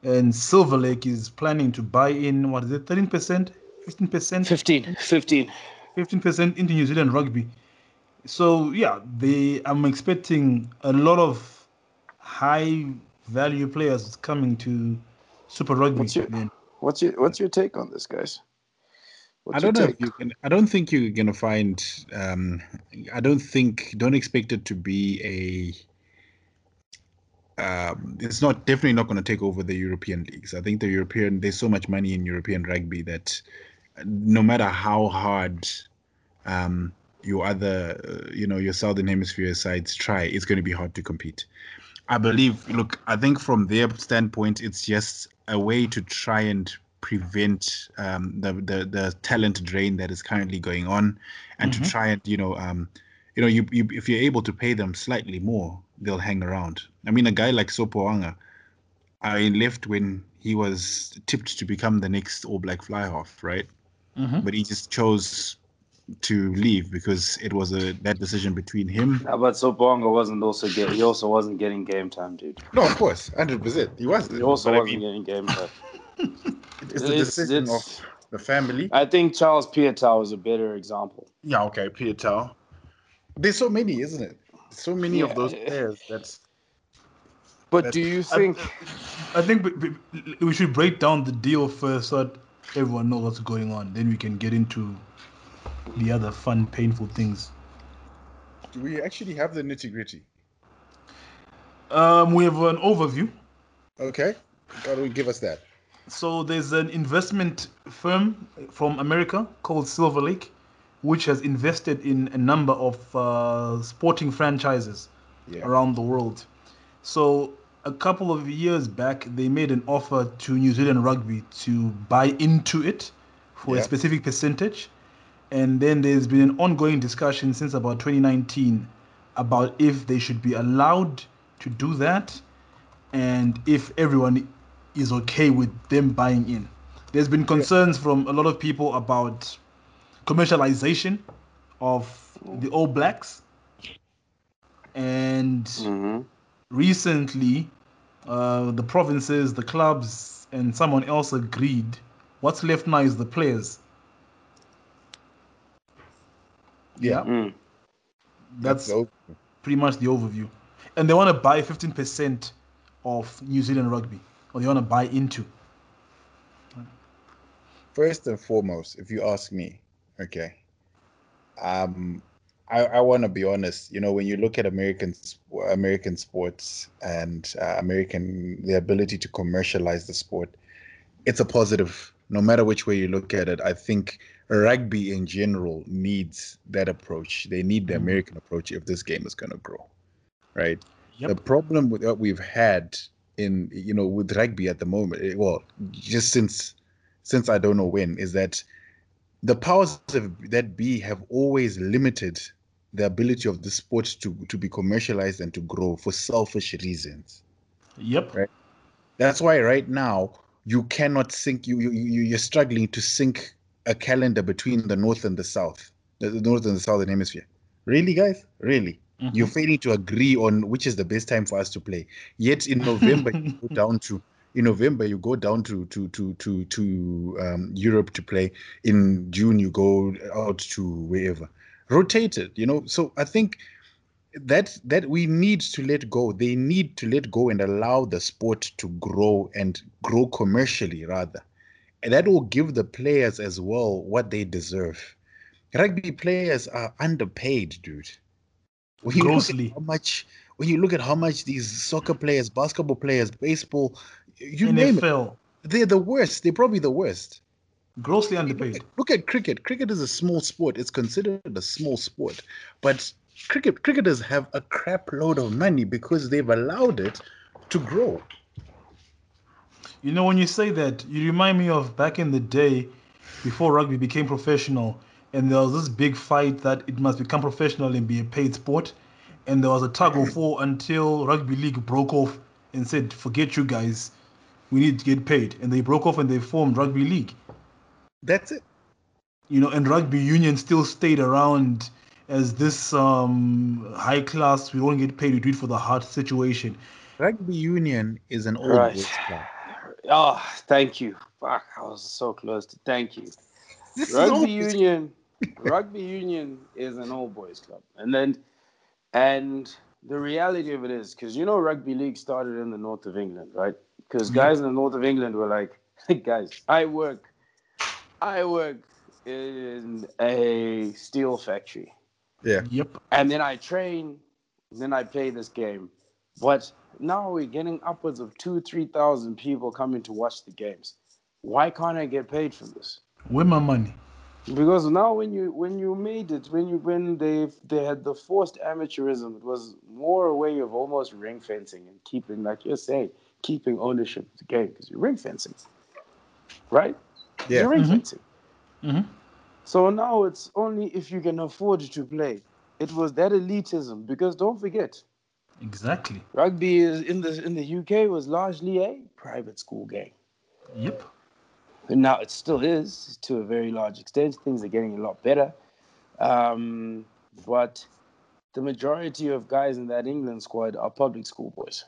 and Silver Lake is planning to buy in what is it, thirteen percent, fifteen percent, 15, 15. fifteen percent into New Zealand rugby. So yeah, they I'm expecting a lot of high value players coming to Super Rugby. What's your- then. What's your What's your take on this, guys? What's I don't know if you can. I don't think you're gonna find. Um, I don't think. Don't expect it to be a. Um, it's not definitely not going to take over the European leagues. I think the European there's so much money in European rugby that uh, no matter how hard um, your other, uh, you know, your southern hemisphere sides try, it's going to be hard to compete. I believe. Look, I think from their standpoint, it's just a way to try and prevent um, the, the the talent drain that is currently going on, and Mhm. to try and you know um, you know you, you if you're able to pay them slightly more, they'll hang around. I mean, a guy like Sopoaga, I left when he was tipped to become the next All Black fly half, right? Mhm. But he just chose to leave because it was a that decision between him. How about Sopoaga wasn't also get he also wasn't getting game time, dude. No, of course, hundred percent, he was. He also but wasn't mean, getting game time. it's the It's- decision it's- of the family. I think Charles Piutau is a better example. Yeah, okay, Piutau. There's so many, isn't it? So many of those players. That's But That- do you think? I think we- we- we should break down the deal first so that everyone knows what's going on. Then we can get into the other fun, painful things. do we actually have the nitty gritty? Um, we have an overview. Okay, God will give us that. So there's an investment firm from America called Silver Lake, which has invested in a number of uh, sporting franchises Yeah. around the world. So a couple of years back, they made an offer to New Zealand Rugby to buy into it for Yeah. a specific percentage. And then there's been an ongoing discussion since about 2019 about if they should be allowed to do that and if everyone is okay with them buying in. There's been concerns from a lot of people about commercialization of the All Blacks. And Mhm. recently, uh, the provinces, the clubs, and someone else agreed. What's left now is the players. Yeah, Mm. That's so. pretty much the overview. And they want to buy 15% of New Zealand rugby, or they want to buy into. First and foremost, if you ask me, okay, um, I, I want to be honest. You know, when you look at American American sports and uh, American the ability to commercialize the sport, it's a positive. No matter which way you look at it, I think rugby in general needs that approach. They need the Mhm. American approach if this game is going to grow, right? Yep. The problem with what we've had in you know with rugby at the moment, eh, well, just since since I don't know when, is that the powers of that be have always limited the ability of the sport to to be commercialized and to grow for selfish reasons. Yep. Right. That's why right now you cannot sync. You you you you're struggling to sync a calendar between the north and the south, the, north and the southern hemisphere. Really, guys? Really? Mhm. You're failing to agree on which is the best time for us to play. Yet in November you go down to in November you go down to to to to to um, Europe to play. In June you go out to wherever. Rotated, you know. So I think that that we need to let go. They need to let go and allow the sport to grow and grow commercially rather. And that will give the players as well what they deserve. Rugby players are underpaid, dude. When you look Grossly. at how much when you look at how much these soccer players, basketball players, baseball, you name it, they're the worst. They're probably the worst. Grossly underpaid. look at cricket. Cricket is a small sport. It's considered a small sport, but cricket cricketers have a crap load of money because they've allowed it to grow. You know, when you say that, you remind me of back in the day before rugby became professional, and there was this big fight that it must become professional and be a paid sport. And there was a tug of war until rugby league broke off and said, forget you guys, we need to get paid. And they broke off and they formed rugby league. That's it. You know, and rugby union still stayed around as this um, high class, we don't get paid, we do it for the hard situation. Rugby union is an old Right. boys club. Oh, thank you. Fuck, I was so close to thank you. This Rugby union, rugby union is an old boys club, and then, and the reality of it is, because you know, rugby league started in the north of England, right? Because Yeah. guys in the north of England were like, guys, I work, I work in a steel factory, Yeah. Yep. and then I train, then I play this game, but now we're getting upwards of two, three thousand people coming to watch the games. Why can't I get paid for this? Where my money? Because now when you when you made it, when you when they they had the forced amateurism, it was more a way of almost ring fencing and keeping, like you're saying, keeping ownership of the game because you're ring fencing, right? Yeah. You're ring Mhm. fencing. Mhm. So now it's only if you can afford to play. It was that elitism because don't forget, Exactly. rugby is in the in the UK was largely a private school game. Yep. And now it still is to a very large extent. Things are getting a lot better. Um, but the majority of guys in that England squad are public school boys.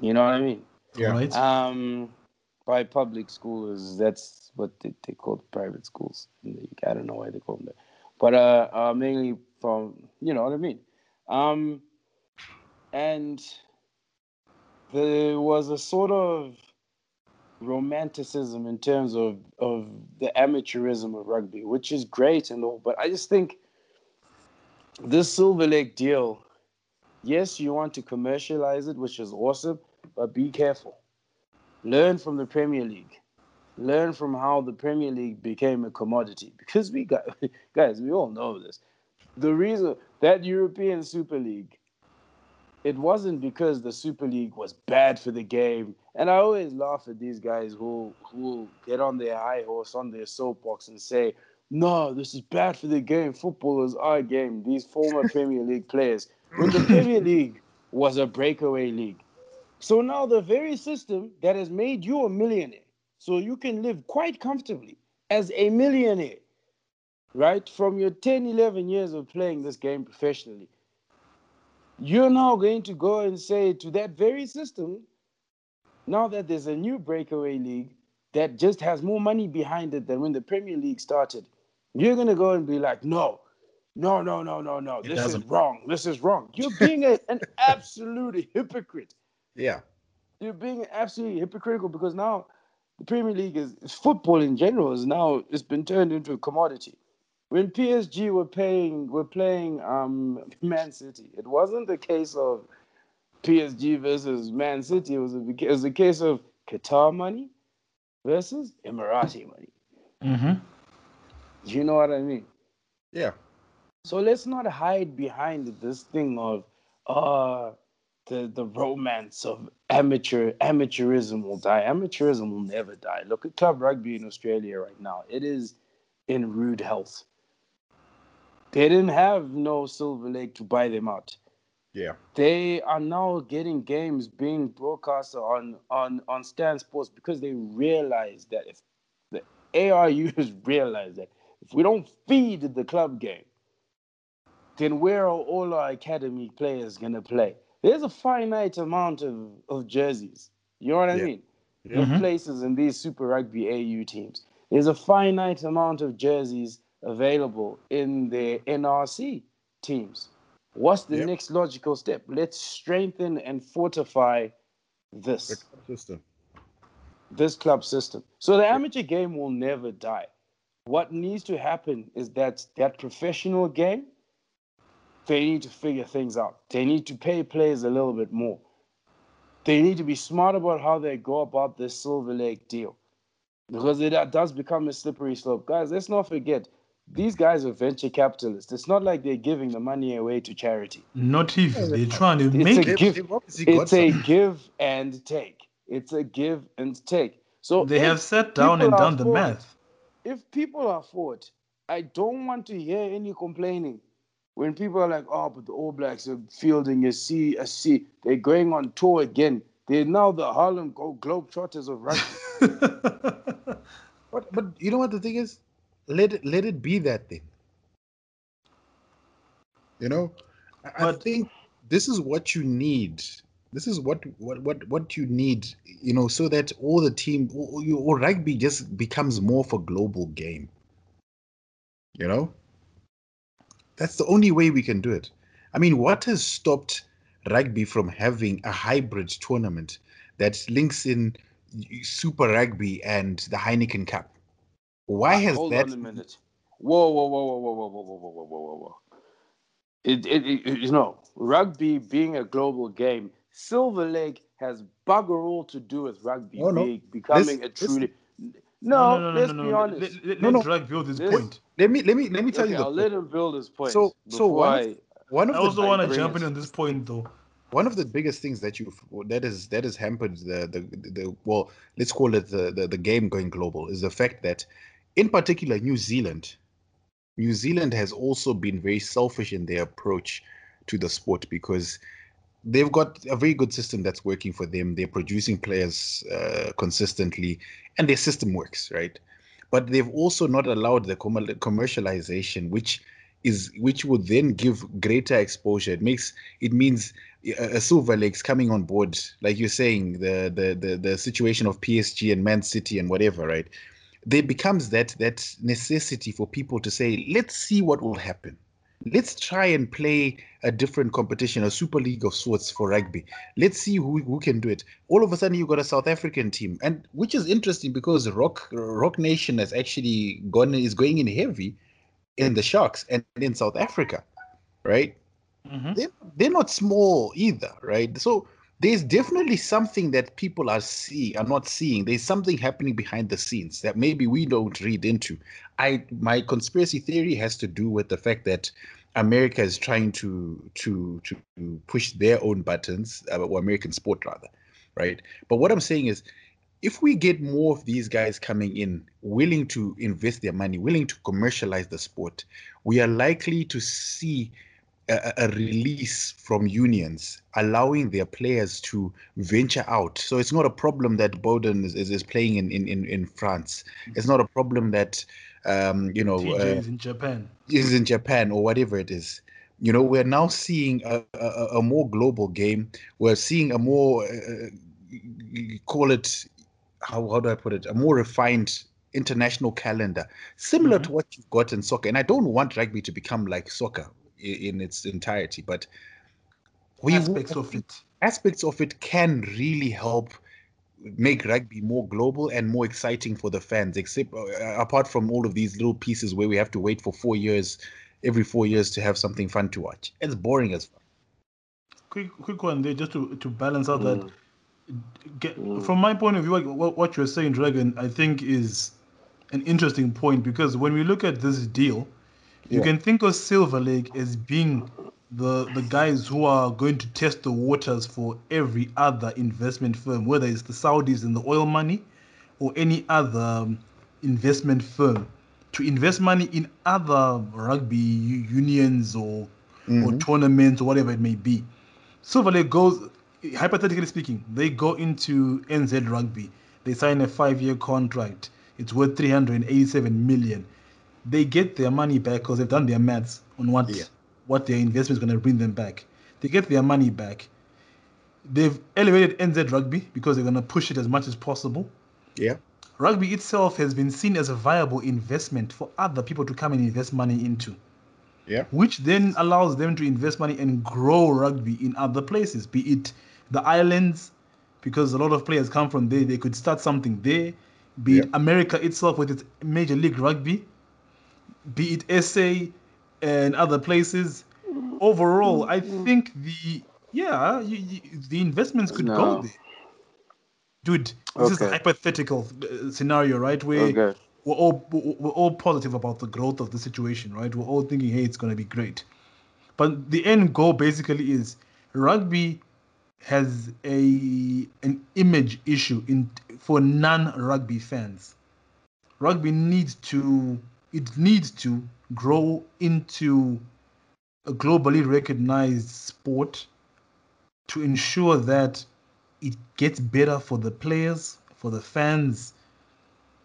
You know what I mean? Yeah. Right. Um, by public schools. that's what they, they call private schools the. I don't know why they call them that. But uh, uh, mainly from, you know what I mean? Um, and there was a sort of romanticism in terms of, of the amateurism of rugby, which is great and all. But I just think this Silver Lake deal, yes, you want to commercialize it, which is awesome, but be careful. Learn from the Premier League. Learn from how the Premier League became a commodity. Because we got, guys, we all know this. The reason that European Super League it wasn't because the Super League was bad for the game. And I always laugh at these guys who who get on their high horse on their soapbox and say, "No, this is bad for the game. Football is our game." These former Premier League players, when the Premier League was a breakaway league. So now the very system that has made you a millionaire, so you can live quite comfortably as a millionaire, right? From your 10, 11 years of playing this game professionally you're now going to go and say to that very system, now that there's a new breakaway league that just has more money behind it than when the Premier League started, you're going to go and be like, no, no, no, no, no, no, It this is doesn't. wrong. This is wrong. You're being a, an absolute hypocrite. Yeah. You're being absolutely hypocritical because now the Premier League is football in general is now it's been turned into a commodity. When PSG were paying were playing um, Man City, it wasn't the case of PSG versus Man City. It was a, it was a case of Qatar money versus Emirati money. Mm-hmm. You know what I mean? Yeah. So let's not hide behind this thing of uh the the romance of amateur amateurism will die. Amateurism will never die. Look at club rugby in Australia right now. It is in rude health. They didn't have no Silver Lake to buy them out. Yeah. They are now getting games being broadcast on on on Stan Sports because they realize that if the ARUs realize that if we don't feed the club game, then where are all our academy players gonna play? There's a finite amount of, of jerseys. You know what I Yeah. mean? Yeah. The mm-hmm. places in these Super Rugby AU teams. There's a finite amount of jerseys available in the NRC teams. What's the Yep. next logical step? Let's strengthen and fortify this The club system. this club system. So the amateur game will never die. What needs to happen is that that professional game, they need to figure things out. They need to pay players a little bit more. they need to be smart about how they go about this Silver Lake deal because it does become a slippery slope. Guys, let's not forget these guys are venture capitalists. It's not like they're giving the money away to charity. Not even. They're trying to It's make a it. gift. They've obviously got It's a some. give and take. It's a give and take. So They have sat down and are done the it, math. If people are for it, I don't want to hear any complaining. When people are like, "Oh, but the All Blacks are fielding a C, a C," they're going on tour again. They're now the Harlem Globetrotters of rugby. But but you know what the thing is? Let it let it be that thing. You know, I, I think this is what you need. This is what what what what you need. You know, so that all the team or, or rugby just becomes more of a global game. You know, that's the only way we can do it. I mean, what has stopped rugby from having a hybrid tournament that links in Super Rugby and the Heineken Cup? Why has Hold that? on a minute. Whoa, whoa, whoa, whoa, whoa, whoa, whoa, whoa, whoa, whoa, whoa, whoa. It, it, it, you know, rugby being a global game, Silver Lake has bugger all to do with rugby No, no. becoming This- a truly. No, let's be honest. Let, let, No, let. Drag build his This- point. Let me let me let me tell okay, you I'll point. let him build his point. So- so before one of- I, one of I also want to jump in on this point though. one of the biggest things that you that is that has hampered the the, the well let's call it the, the the game going global is the fact that in particular new zealand new zealand has also been very selfish in their approach to the sport because they've got a very good system that's working for them they're producing players uh, consistently and their system works right but they've also not allowed the commer- commercialization which is which would then give greater exposure it makes it means a a Silver Lakes coming on board, like you're saying, the, the the the situation of PSG and Man City and whatever, right? There becomes that that necessity for people to say, let's see what will happen. Let's try and play a different competition, a super league of sorts for rugby. Let's see who, who can do it. All of a sudden, you've got a South African team, and which is interesting because Roc Roc Nation has actually gone is going in heavy in the Sharks and in South Africa, right? Mhm. they're, they're not small either, right? So there's definitely something that people are see are not seeing. There's something happening behind the scenes that maybe we don't read into. I my conspiracy theory has to do with the fact that America is trying to to to push their own buttons, uh, or American sport rather, right? But what I'm saying is if we get more of these guys coming in willing to invest their money willing to commercialize the sport we are likely to see a, a release from unions allowing their players to venture out so it's not a problem that Beauden is, is, is playing in, in, in, france it's not a problem that um, you know uh, is in Japan. is in Japan or whatever it is. You know, we're now seeing a, a, a more global game. We're seeing a more, uh, you call it, how, how do I put it, a more refined international calendar, similar Mhm. to what you've got in soccer. And I don't want rugby to become like soccer in, in its entirety, but we aspects of it. aspects of it can really help make rugby more global and more exciting for the fans except uh, apart from all of these little pieces where we have to wait for four years every four years to have something fun to watch it's boring as fuck Quick, quick one there, just to, to balance out Mm. that. Get, Mm. From my point of view, what, what, what you're saying, Dragon, I think is an interesting point because when we look at this deal, you Yeah. can think of Silver Lake as being the the guys who are going to test the waters for every other investment firm, whether it's the Saudis and the oil money or any other um, investment firm, to invest money in other rugby unions or or Mhm. tournaments or whatever it may be. Silver Lake goes, hypothetically speaking, they go into NZ Rugby. They sign a five-year contract. It's worth 387 million. They get their money back because they've done their maths on what Yeah. what their investment is going to bring them back. They get their money back. They've elevated NZ Rugby because they're going to push it as much as possible. yeah Rugby itself has been seen as a viable investment for other people to come and invest money into yeah which then allows them to invest money and grow rugby in other places, be it the islands, because a lot of players come from there, they could start something there, be it America itself with its Major League Rugby, be it SA and other places. Overall, I think the Yeah, you, you, the investments could No. go there. Dude, this is a hypothetical uh, scenario, right? Where Okay. we're all we're all positive about the growth of the situation, right? We're all thinking, hey, it's going to be great. But the end goal basically is rugby has a an image issue in for non-rugby fans. Rugby needs to it needs to grow into a globally recognized sport to ensure that it gets better for the players, for the fans,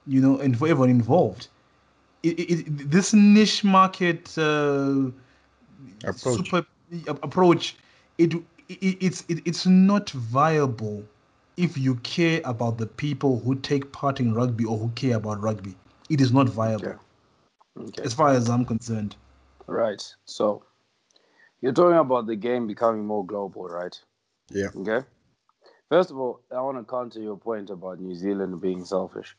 you know, and for everyone involved. It, it, this niche market uh, Approach. super a- approach, it, it it's it, it's not viable if you care about the people who take part in rugby or who care about rugby. It is not viable, Okay. Okay. as far as I'm concerned. Right. So you're talking about the game becoming more global, right? Yeah. Okay. First of all, I want to counter your point about New Zealand being selfish.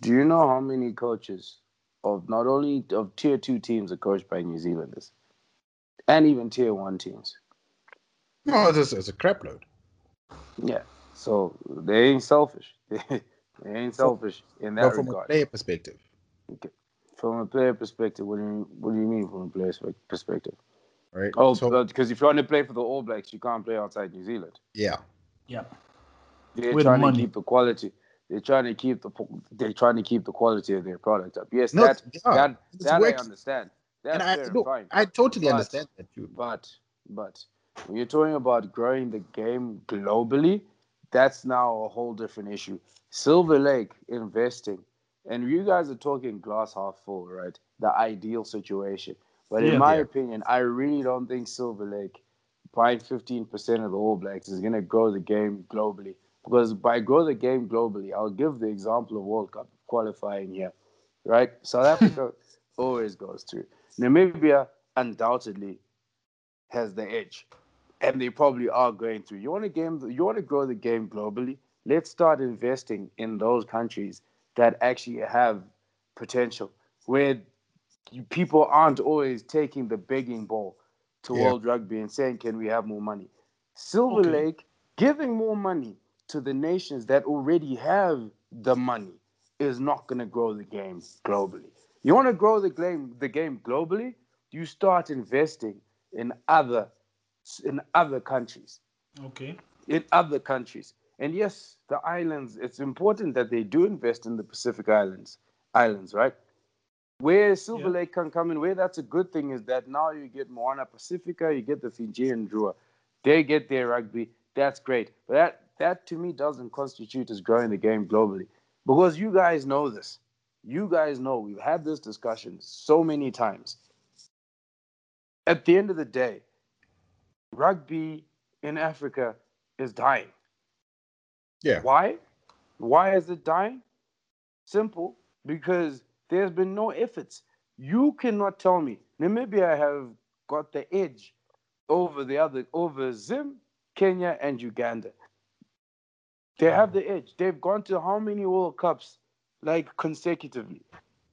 Do you know how many coaches of not only of tier two teams are coached by New Zealanders, and even tier one teams? No, it's a, it's a crap load. Yeah. So they ain't selfish. they ain't selfish in that from a player perspective, From a player perspective, what do you what do you mean from a player perspective? right? Oh, so, because if you want to play for the All Blacks, you can't play outside New Zealand. yeah. Yeah. They're With trying money. to keep the quality. They're trying to keep the they're trying to keep the quality of their product up. Yes, No, that they are. that It's that I understand. That's and I, fair and no, fine. I totally But- understand that. You, But but when you're talking about growing the game globally, that's now a whole different issue. Silver Lake investing, and you guys are talking glass half full, right? The ideal situation. But in Yeah. my Yeah. opinion, I really don't think Silver Lake buying 15% of the All Blacks is going to grow the game globally. Because by grow the game globally, I'll give the example of World Cup qualifying here, right? South Africa always goes through. Namibia undoubtedly has the edge, and they probably are going through. You want to game, you want to grow the game globally. Let's start investing in those countries that actually have potential, where you- people aren't always taking the begging ball to Yeah. World Rugby and saying, "Can we have more money?" Silver Okay. Lake giving more money to the nations that already have the money is not going to grow the game globally. You want to grow the game, the game globally, you start investing in other in other countries Okay. in other countries. And yes, the islands, it's important that they do invest in the Pacific Islands, islands, right? Where Silver Yeah. Lake can come in, where that's a good thing is that now you get Moana Pacifica, you get the Fijian Drua. They get their rugby. That's great. But that that to me doesn't constitute as growing the game globally. Because you guys know this. You guys know we've had this discussion so many times. At the end of the day, rugby in Africa is dying. Yeah. Why? Why is it dying? Simple, because there's been no efforts. You cannot tell me Namibia have got the edge over the other over Zim, Kenya, and Uganda. They have the edge. They've gone to how many World Cups like consecutively?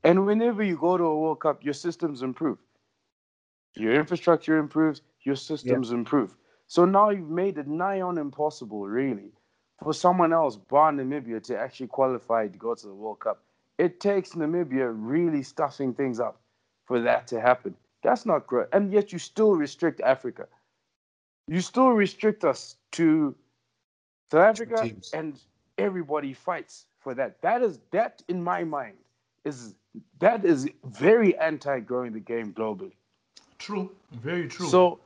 And whenever you go to a World Cup, your systems improve. Your infrastructure improves, your systems improve. So now you've made it nigh on impossible, really, for someone else, bar Namibia, to actually qualify to go to the World Cup. It takes Namibia really stuffing things up for that to happen. That's not great. And yet you still restrict Africa. You still restrict us to South Africa, teams. and everybody fights for that. That is that in my mind is that is very anti-growing the game globally. True. Very true. So,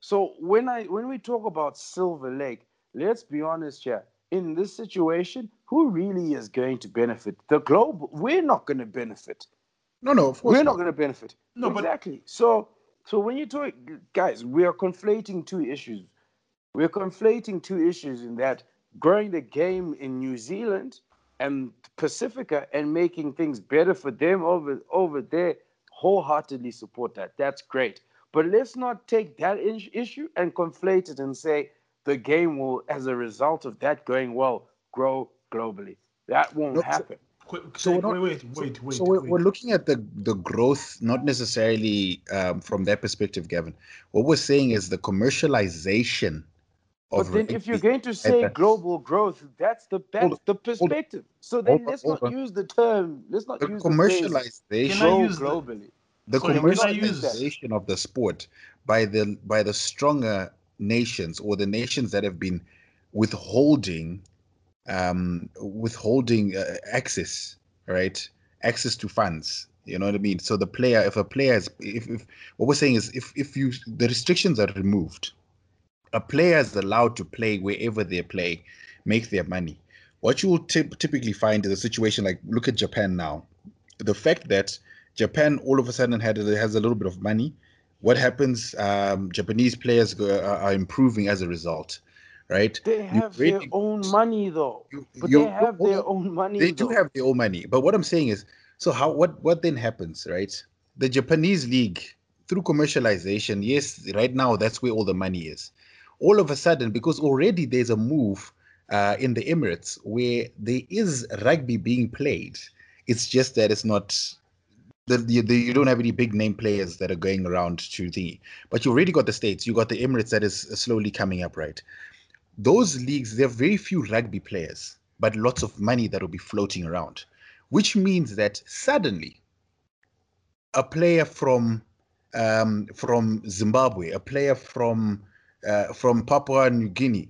so when I when we talk about Silver Lake, let's be honest here. In this situation, who really is going to benefit? The globe. We're not going to benefit. No, no, of course We're not not. going to benefit. No, but- exactly. So, so when you talk, guys, we are conflating two issues. We're conflating two issues in that growing the game in New Zealand and Pacifica and making things better for them over over there. Wholeheartedly support that. That's great. But let's not take that issue and conflate it and say the game will, as a result of that going well, grow globally. That won't No, so- happen. Quick, So wait, we're not- wait, wait, wait, so we're, wait. we're looking at the the growth, not necessarily um, from that perspective, Gavin. What we're saying is the commercialization of. But then, if you're going to say global growth, that's the that's Hold- the perspective. So then, hold let's hold not on. use the term. Let's not the use the phrase commercialization Can I grow use the- globally. the Sorry, can I use- commercialization of the sport by the by the stronger nations or the nations that have been withholding um withholding uh, access right? Access to funds you know what i mean? So the player if a player is if, if what we're saying is if if you the restrictions are removed a player is allowed to play wherever they play make their money. What you will typ- typically find is a situation like look at japan now. The fact that Japan all of a sudden had has a little bit of money. What happens? Um, Japanese players go, are, are improving as a result, right? They have their own money though. You- But they have their own money. They do have their own money, but what I'm saying is, so how? What? What then happens, right? The Japanese league through commercialization, yes, right now that's where all the money is. All of a sudden, because already there's a move uh, in the Emirates where there is rugby being played. It's just that it's not the, the, you don't have any big name players that are going around to the but you already got the states you got the emirates that is slowly coming up right? Those leagues there are very few rugby players but lots of money that will be floating around which means that suddenly a player from um, from zimbabwe a player from uh, from papua new guinea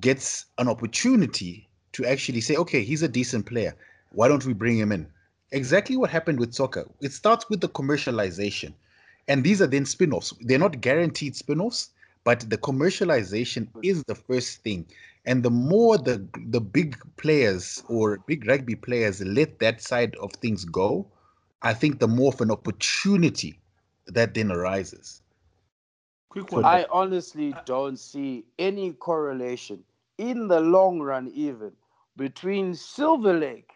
gets an opportunity to actually say okay he's a decent player. Why don't we bring him in exactly what happened with soccer. It starts with the commercialization, and these are then spin offs. They're not guaranteed spin offs, but the commercialization is the first thing. And the more the the big players or big rugby players let that side of things go, I think the more of an opportunity that then arises. Quick one. I honestly don't see any correlation in the long run, even between Silver Lake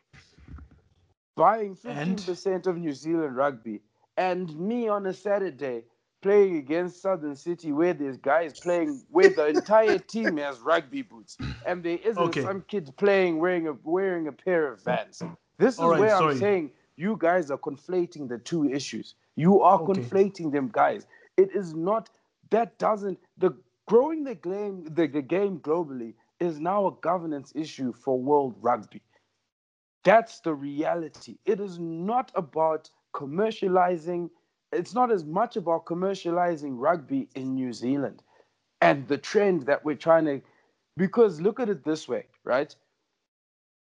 buying 15% of New Zealand rugby and me on a Saturday playing against Southern City where there's guys playing where the entire team has rugby boots and there isn't Okay. some kid playing wearing a wearing a pair of Vans. This is right, where sorry. I'm saying you guys are conflating the two issues. You are Okay. conflating them, guys. It is not that doesn't the growing the game the, the game globally is now a governance issue for world rugby. That's the reality. It is not about commercializing, it's not as much about commercializing rugby in New Zealand and the trend that we're trying to, because look at it this way, right?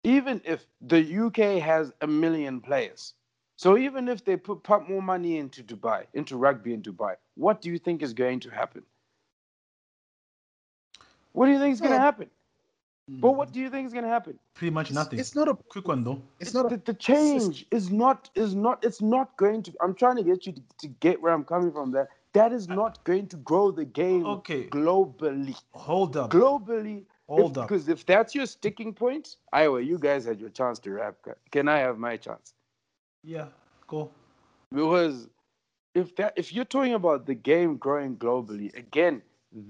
Even if the UK has a million players, so even if they put more money into Dubai, into rugby in Dubai, what do you think is going to happen? What do you think is going to happen? But what mm. do you think is going to happen? Pretty much nothing. It's not a Quick one though. it's not the, a the change is not is not it's not going to i'm trying to get you to, to get where i'm coming from There, that is uh, not going to grow the game Okay. globally Hold up. globally Hold if, up. because if that's your sticking point iowa you guys had your chance to rap can i have my chance Yeah. Go. because if that if you're talking about the game growing globally again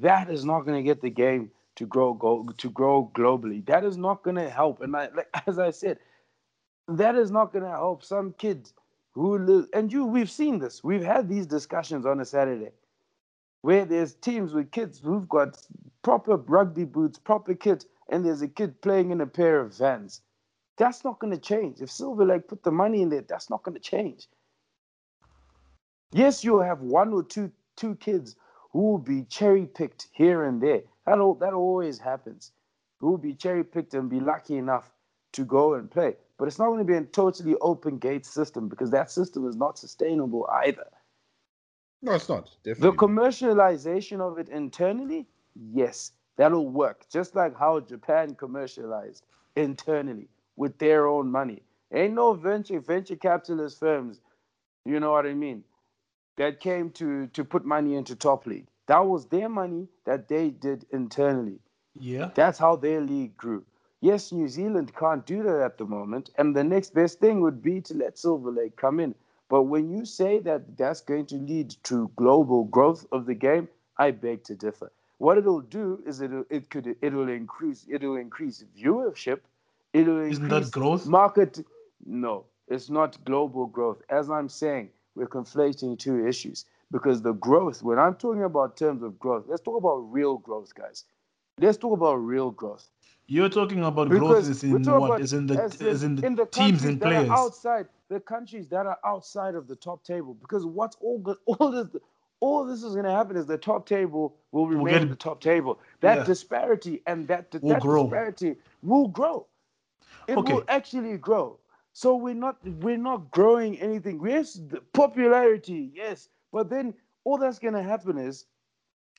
that is not going to get the game to grow go, to grow globally. That is not going to help. And I, like as i said that is not going to help some kids who live and you we've seen this. We've had these discussions on a saturday where there's teams with kids who've got proper rugby boots proper kit and there's a kid playing in a pair of vans. That's not going to change. If silver lake put the money in there that's not going to change. Yes you'll have one or two two kids who will be cherry picked here and there that, al- that always happens who will be cherry picked and be lucky enough to go and play. But it's not going to be a totally open gate system because that system is not sustainable either. no, it's not. Definitely. The commercialization of it internally, yes, that'll work. Just like how Japan commercialized internally with their own money. Ain't no venture venture capitalist firms, you know what I mean, that came to to put money into top league. That was their money that they did internally. Yeah. That's how their league grew. Yes, New Zealand can't do that at the moment, and the next best thing would be to let Silver Lake come in. But when you say that that's going to lead to global growth of the game, I beg to differ. What it'll do is it'll it could it'll increase it'll increase viewership. It'll Isn't increase that growth? market. No, it's not global growth. As I'm saying, we're conflating two issues because the growth. When I'm talking about terms of growth, let's talk about real growth, guys. Let's talk about real growth. You're talking about growth Because is we're in what? in the is in the, in the teams and that players. outside the countries that are outside of the top table. Because what's all good, all this, all this is going to happen is the top table will remain get- the top table. That Yeah. disparity and that that grow. disparity will grow. It Okay. will actually grow. So we're not we're not growing anything. Yes, popularity, yes, but then all that's going to happen is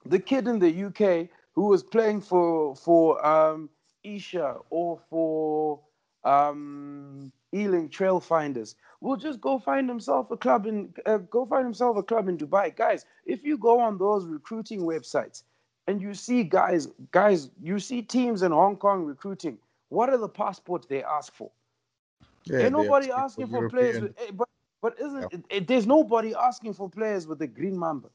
the kid in the UK who was playing for for um, Isha or for um, Ealing Trailfinders will just go find himself a club in uh, go find himself a club in Dubai. Guys, if you go on those recruiting websites and you see guys guys you see teams in Hong Kong recruiting, what are the passports they ask for? Yeah, Ain't nobody asking for for players with, eh, but but isn't Yeah. it, it- there's nobody asking for players with the green mamba.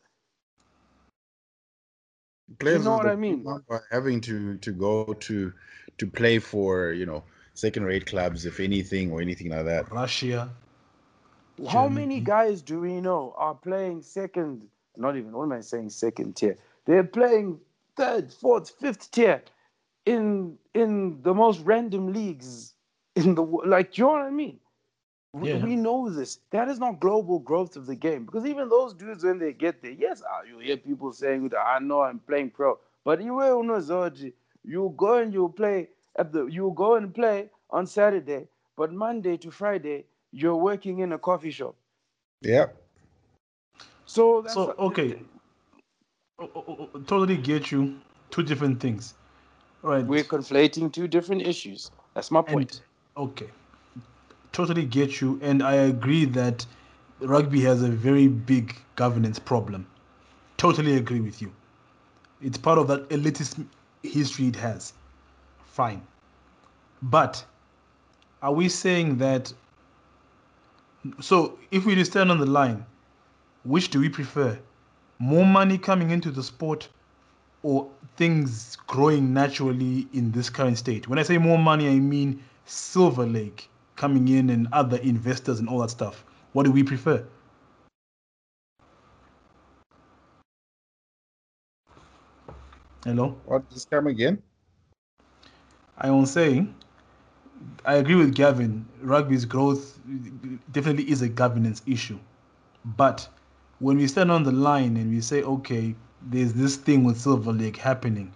players know what I mean? Having to to go to to play for you know second rate clubs if anything or anything like that. Russia. How many guys do we know are playing second? Not even. What am I saying? Second tier. They're playing third, fourth, fifth tier in in the most random leagues in the wo- like. You know what I mean? We, Yeah. we know this. That is not global growth of the game because even those dudes when they get there, yes, ah, you hear people saying, "I know I'm playing pro," but you will know Zoji. You go and you play at the. You go and play on Saturday, but Monday to Friday you're working in a coffee shop. Yeah, So that's So okay. O- o- o- totally get you. Two different things. Right. We're conflating two different issues. That's my point. Okay. Totally get you. And I agree that rugby has a very big governance problem. Totally agree with you. It's part of that elitist history it has. Fine. But are we saying that? So if we stand on the line, which do we prefer? More money coming into the sport or things growing naturally in this current state? When I say more money, I mean Silver Lake coming in and other investors and all that stuff. What do we prefer? Hello? what just come again? I was saying, I agree with Gavin. Rugby's growth definitely is a governance issue. But when we stand on the line and we say, okay, there's this thing with Silver Lake happening,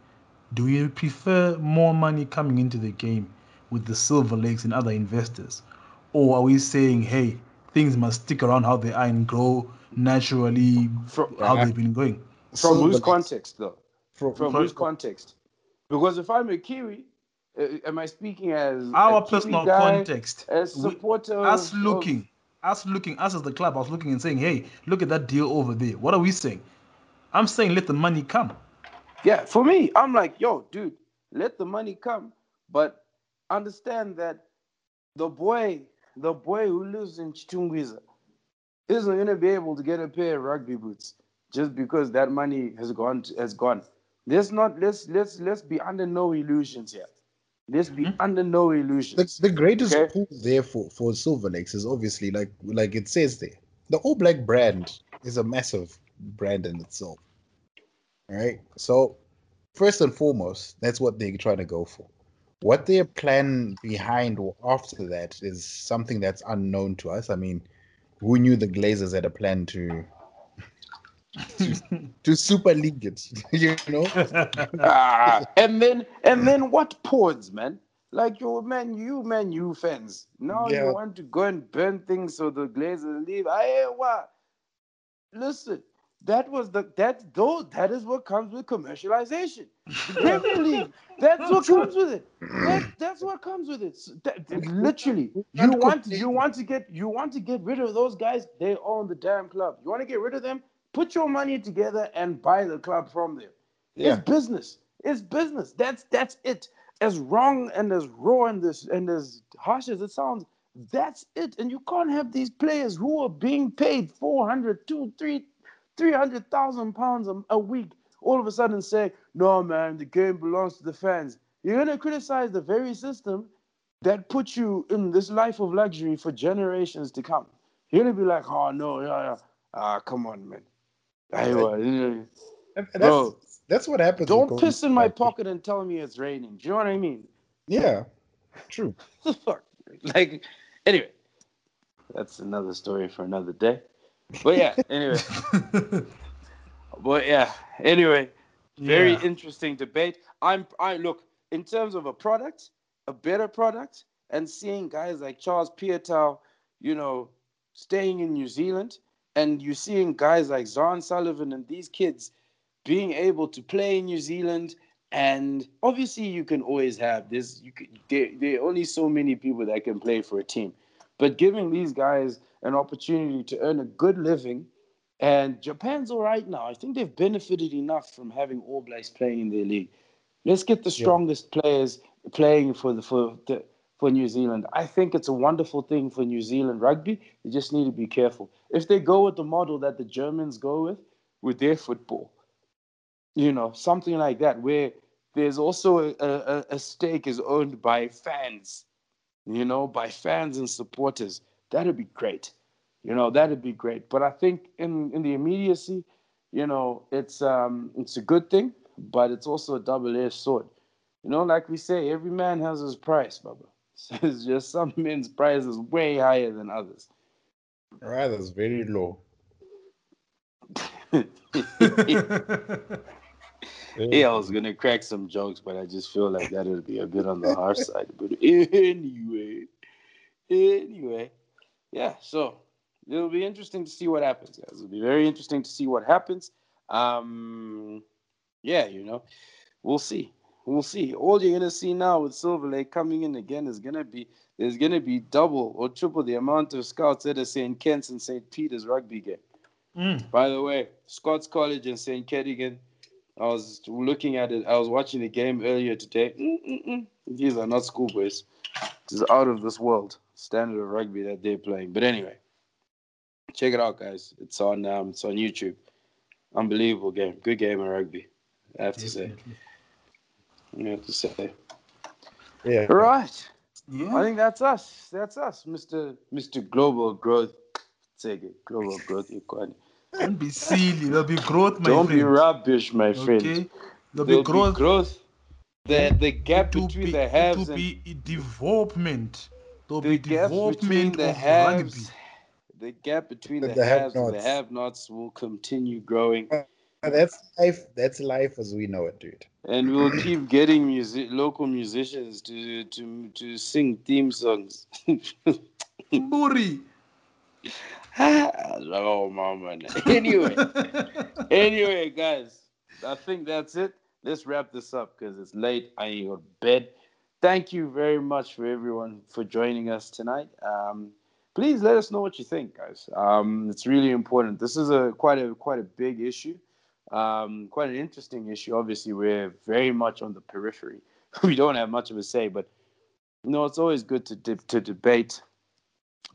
do you prefer more money coming into the game with the Silver Lakes and other investors? Or are we saying, hey, things must stick around how they are and grow naturally From, how they've been going? from Silver whose Lakes- context, though? From, From Sorry? whose context? Because if I'm a Kiwi, uh, am I speaking as Our a Kiwi personal guy, context. as We- supporter us of- looking, us looking, us as the club, I was looking and saying, hey, look at that deal over there. What are we saying? I'm saying let the money come. Yeah, for me, I'm like, yo, dude, let the money come, but understand that the boy, the boy who lives in Chitungwiza, isn't gonna be able to get a pair of rugby boots just because that money has gone to, has gone. Let's not let's let's let's be under no illusions here. Let's be Mhm. under no the, illusions. the greatest Okay. pull there for, for Silver Lakes is obviously like like it says there. The All Black brand is a massive brand in itself. All right. So first and foremost, that's what they're trying to go for. What their plan behind or after that is something that's unknown to us. I mean, who knew the Glazers had a plan to to, to super league it? You know? ah, and then and then what pods, man? Like your man, you man, you fans. Now Yeah. you want to go and burn things so the Glazers leave. I what? Listen, that was the that though that is what comes with commercialization. Premier League. That's what comes with it. That, that's what comes with it. That- that- literally, you want you want to get you want to get rid of those guys. They own the damn club. You want to get rid of them? Put your money together and buy the club from them. Yeah. It's business. It's business. That's that's it. As wrong and as raw and this and as harsh as it sounds, that's it. And you can't have these players who are being paid 400, 2, 3, 300,000 pounds a, a week all of a sudden say, no, man, the game belongs to the fans. You're going to criticize the very system that put you in this life of luxury for generations to come. You're going to be like, oh, no, yeah, yeah. Ah, come on, man. Aywa, And that's Bro. that's what happens. Don't piss in my State. pocket and tell me it's raining. Do you know what I mean? Yeah, true. the fuck? Like, anyway, that's another story for another day. But yeah, anyway, but yeah, anyway, very Yeah. interesting debate. I'm, I look in terms of a product, a better product, and seeing guys like Charles Piutau, you know, staying in New Zealand, and you're seeing guys like Zarn Sullivan and these kids being able to play in New Zealand. And obviously, you can always have this. You could, there, there are only so many people that can play for a team, but giving these guys an opportunity to earn a good living, and Japan's all right now. I think they've benefited enough from having All Blacks playing in their league. Let's get the Yeah. strongest players playing for the for the, for New Zealand. I think it's a wonderful thing for New Zealand rugby. They just need to be careful. If they go with the model that the Germans go with with their football, you know, something like that, where there's also a, a, a stake is owned by fans, you know, by fans and supporters. That'd be great. You know, that'd be great. But I think in, in the immediacy, you know, it's um it's a good thing, but it's also a double-edged sword. You know, like we say, every man has his price, Baba. It's just some men's price is way higher than others. Right, that's very low. Yeah, I was gonna crack some jokes, but I just feel like that would be a bit on the harsh side. But anyway, anyway, yeah. So it'll be interesting to see what happens, guys. It'll be very interesting to see what happens. Um, yeah, you know, we'll see. We'll see. All you're gonna see now with Silver Lake coming in again is gonna be there's gonna be double or triple the amount of scouts at a St. Kitts and St. Peter's rugby game. Mm. By the way, Scots College and St. Kentigern. I was looking at it. I was watching the game earlier today. Mm-mm-mm. These are not schoolboys. This is out of this world standard of rugby that they're playing. But anyway, check it out, guys. It's on. Um, it's on YouTube. Unbelievable game. Good game of rugby. I have to say. I have to say. Yeah. All right. I think that's us. That's us, Mister Mister Global Growth. Take it, Global Growth. Equality. Don't be silly. There'll be growth, my friend. Don't be rubbish, my friend. Okay. There'll There'll be growth. Be growth. The the gap It between be, the it haves will and be development. There'll the be gap between development the of rugby. haves, the gap between the, the haves and the have-nots. have-nots will continue growing, uh, That's life. That's life as we know it, dude. and we'll keep getting music, local musicians to to to sing theme songs. Buri. Anyway, anyway, guys, I think that's it. Let's wrap this up because it's late. I ain't go to bed. Thank you very much for everyone for joining us tonight. Um, please let us know what you think, guys. Um, it's really important. This is a quite a quite a big issue, um, quite an interesting issue. Obviously, we're very much on the periphery. We don't have much of a say, but you know, it's always good to de- to debate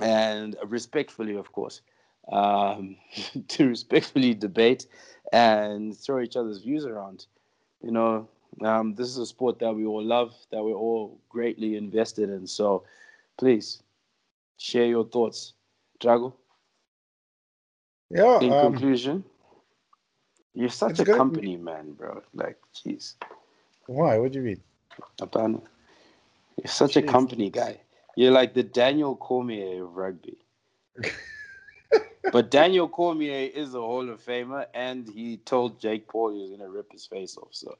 and respectfully, of course, um, to respectfully debate and throw each other's views around. You know, um, this is a sport that we all love, that we're all greatly invested in. So, please share your thoughts, Drago. Yeah. In Um, conclusion, you're such a company man, bro. Like, jeez, why? What do you mean? Apana. You're such a company guy. You're like the Daniel Cormier of rugby. but Daniel Cormier is a Hall of Famer, and he told Jake Paul he was gonna rip his face off. So,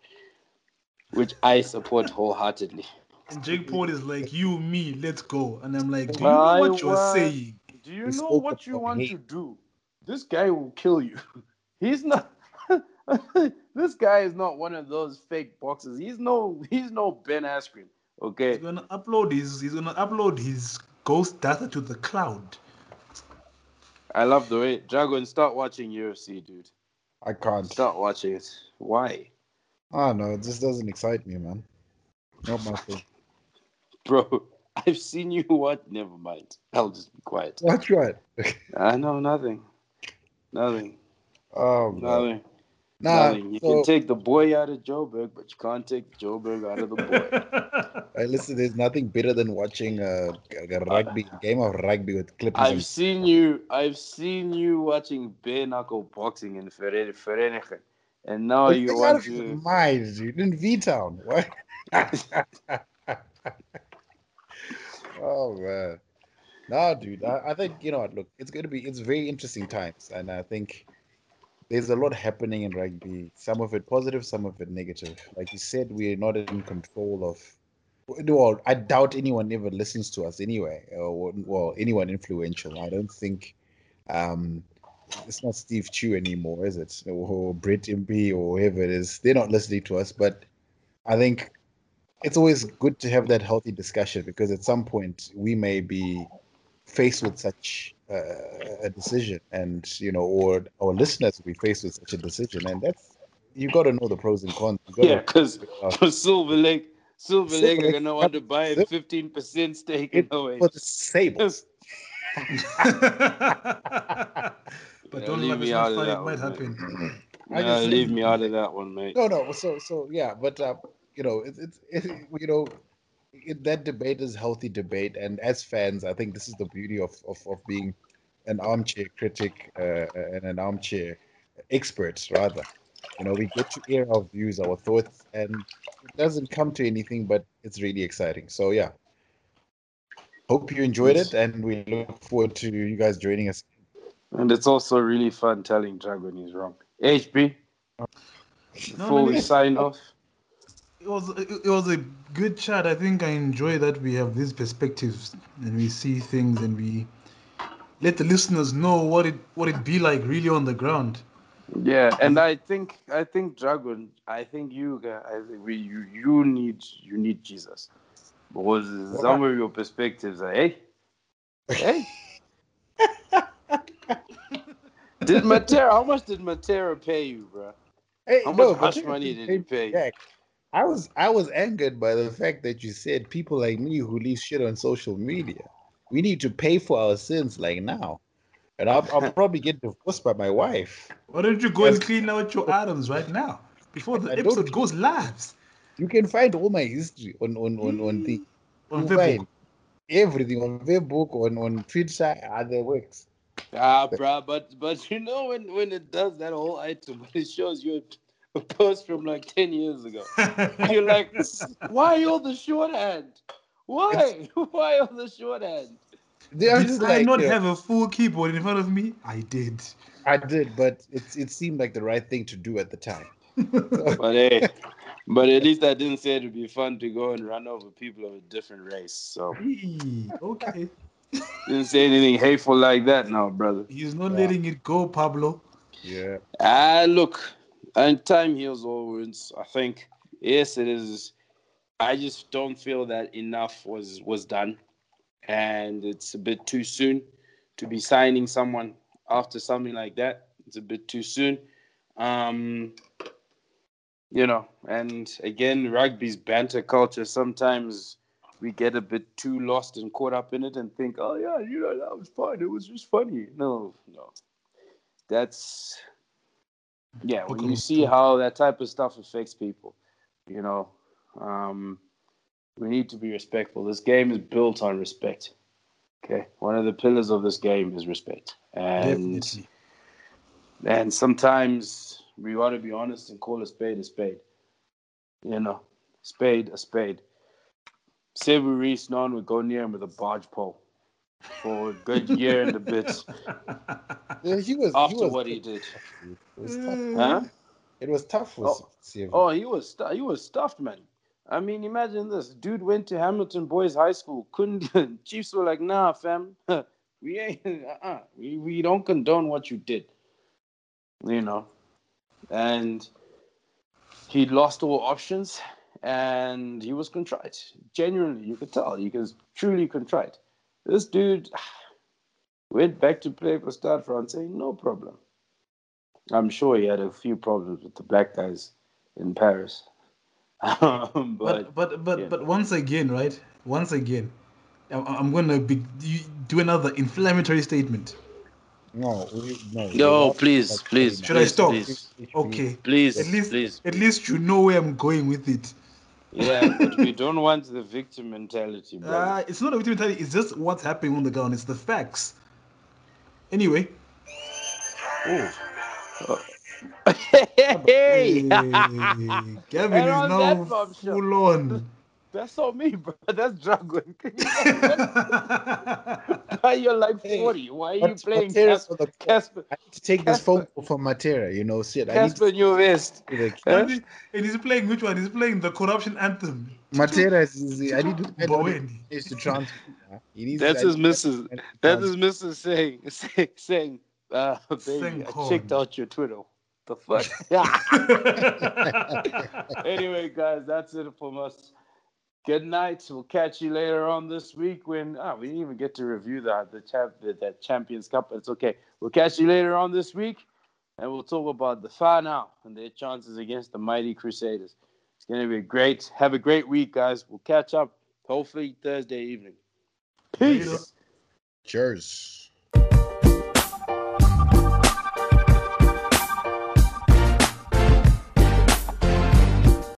which I support wholeheartedly. And Jake Paul is like, you, me, let's go. And I'm like, do you know what you're was- saying? Do you He know what you want hate. to do? This guy will kill you. He's not. this guy is not one of those fake boxers. He's no. He's no Ben Askren. Okay. He's gonna upload his he's gonna upload his ghost data to the cloud. I love the way Dragon start watching UFC, dude. I can't. Start watching it. Why, I don't know. It just doesn't excite me, man. Not my thing. bro? I've seen you what? Never mind. I'll just be quiet. Watch what? I know nothing. Nothing. Oh, man. Nothing. Nah, nothing. You so, can take the boy out of Joburg, but you can't take Joburg out of the boy. hey, listen, there's nothing better than watching uh, a, a rugby game of rugby with clippers. I've and- seen you. I've seen you watching bare knuckle boxing in Veren- Vereeniging, and now But you think out want to. mind, dude, in V Town. What? oh man. No, dude. I, I think you know what. Look, it's going to be. It's very interesting times, and I think there's a lot happening in rugby. Some of it positive, some of it negative. Like you said, we're not in control of. Well, I doubt anyone ever listens to us anyway, or well, anyone influential. I don't think. Um, it's not Steve Tew anymore, is it? Or Brent Impey or whoever it is. They're not listening to us, but I think it's always good to have that healthy discussion because at some point we may be faced with such uh, a decision, and you know, or our listeners will be faced with such a decision, and that's you got to know the pros and cons. Yeah, because figure out- Silver Lake, Silver Silver Lake are gonna want to buy a fifteen percent stake in it Owen. for the Sables. but Yeah, don't leave me It's out of that It might one, happen. I Nah, just leave me out of that one, mate. No, no. So, so yeah, but uh, you know, it's it's it, you know, it, that debate is healthy debate, and as fans, I think this is the beauty of of, of being an armchair critic uh, and an armchair expert, rather. You know, we get to air our views, our thoughts, and it doesn't come to anything, but it's really exciting. So, yeah. Hope you enjoyed it, and we look forward to you guys joining us. And it's also really fun telling Dragon when he's wrong. HB, before let we sign off, It was it it was a good chat. I think I enjoy that we have these perspectives and we see things and we let the listeners know what it what it be like really on the ground. yeah, and I think I think Dragon, I think you guys, I think we you you need you need Jesus because some of your perspectives are hey hey. did Matera? How much did Matera pay you, bro? Hey, How no, much hush money did he pay pay? back. I was I was angered by the fact that you said people like me who leave shit on social media, we need to pay for our sins like now, and I'll, I'll probably get divorced by my wife. Why don't you go and clean out your items right now before the I don't- episode goes live You can find all my history on on on on the on you Facebook? everything on Facebook on on Twitter other works. Ah, bruh, but but you know when when it does that whole item, it shows you a, a post from like ten years ago. You're like, why all the shorthand? Why? Why all the shorthand? They are Did just I like not you have a full keyboard in front of me? I did. I did, but it it seemed like the right thing to do at the time. But hey, but at least I didn't say it'd be fun to go and run over people of a different race. So okay. didn't say anything hateful like that, now, brother. He's not Yeah. letting it go, Pablo. Yeah. Ah, look, and time heals all wounds. I think yes, it is. I just don't feel that enough was was done, and it's a bit too soon to be signing someone after something like that. It's a bit too soon. Um, you know, and again, rugby's banter culture. Sometimes we get a bit too lost and caught up in it and think, oh yeah, you know, that was fun. It was just funny. No, no, that's yeah. When you see how that type of stuff affects people, you know, um, we need to be respectful. This game is built on respect. Okay, one of the pillars of this game is respect, and Definitely. and sometimes we ought to be honest and call a spade a spade. You know, spade a spade. Reece known would go near him with a barge pole for a good year and a bit Yeah, he was he after was what he did. It was tough. Huh? It was tough for Oh. Sevu. Oh, he was stu- he was stuffed, man. I mean, imagine this: dude went to Hamilton Boys High School. Couldn't Chiefs were like, nah, fam, we ain't, uh-uh. we we don't condone what you did. You know, and he lost all options, and he was contrite. Genuinely, you could tell he was truly contrite. This dude went back to play for Stade Francais, no problem. I'm sure he had a few problems with the black guys in Paris. Um, But but but but yeah. but once again, right? Once again, I'm, I'm gonna be, do another inflammatory statement. No, we, no. no, without- please, like, please, Should I stop? Please, Okay. please, At least please. at least you know where I'm going with it. Yeah, but we don't want the victim mentality, Uh, it's not a victim mentality. It's just what's happening on the ground. It's the facts. Anyway, Oh, hey, Hey, hey. Gavin is now full on. That's all me, bro. That's juggling. Why you're like 40? Why are you playing Matera's Casper? the call. Casper, I need to take this phone call from Matera. You know, shit. I need Casper to in your vest. Huh? and he's playing which one? He's playing the corruption anthem. Matera is. is- I need to find out if Boweni. to transfer. That's I his missus. find out if That's his missus saying, saying, saying uh, baby, I checked out your Twitter. The fuck? Yeah. anyway, guys, that's it from us. Good night. We'll catch you later on this week when ah, we didn't even get to review that the champ that Champions Cup. It's okay. We'll catch you later on this week, and we'll talk about the far now and their chances against the mighty Crusaders. It's gonna be great. Have a great week, guys. We'll catch up hopefully Thursday evening. Peace. Cheers.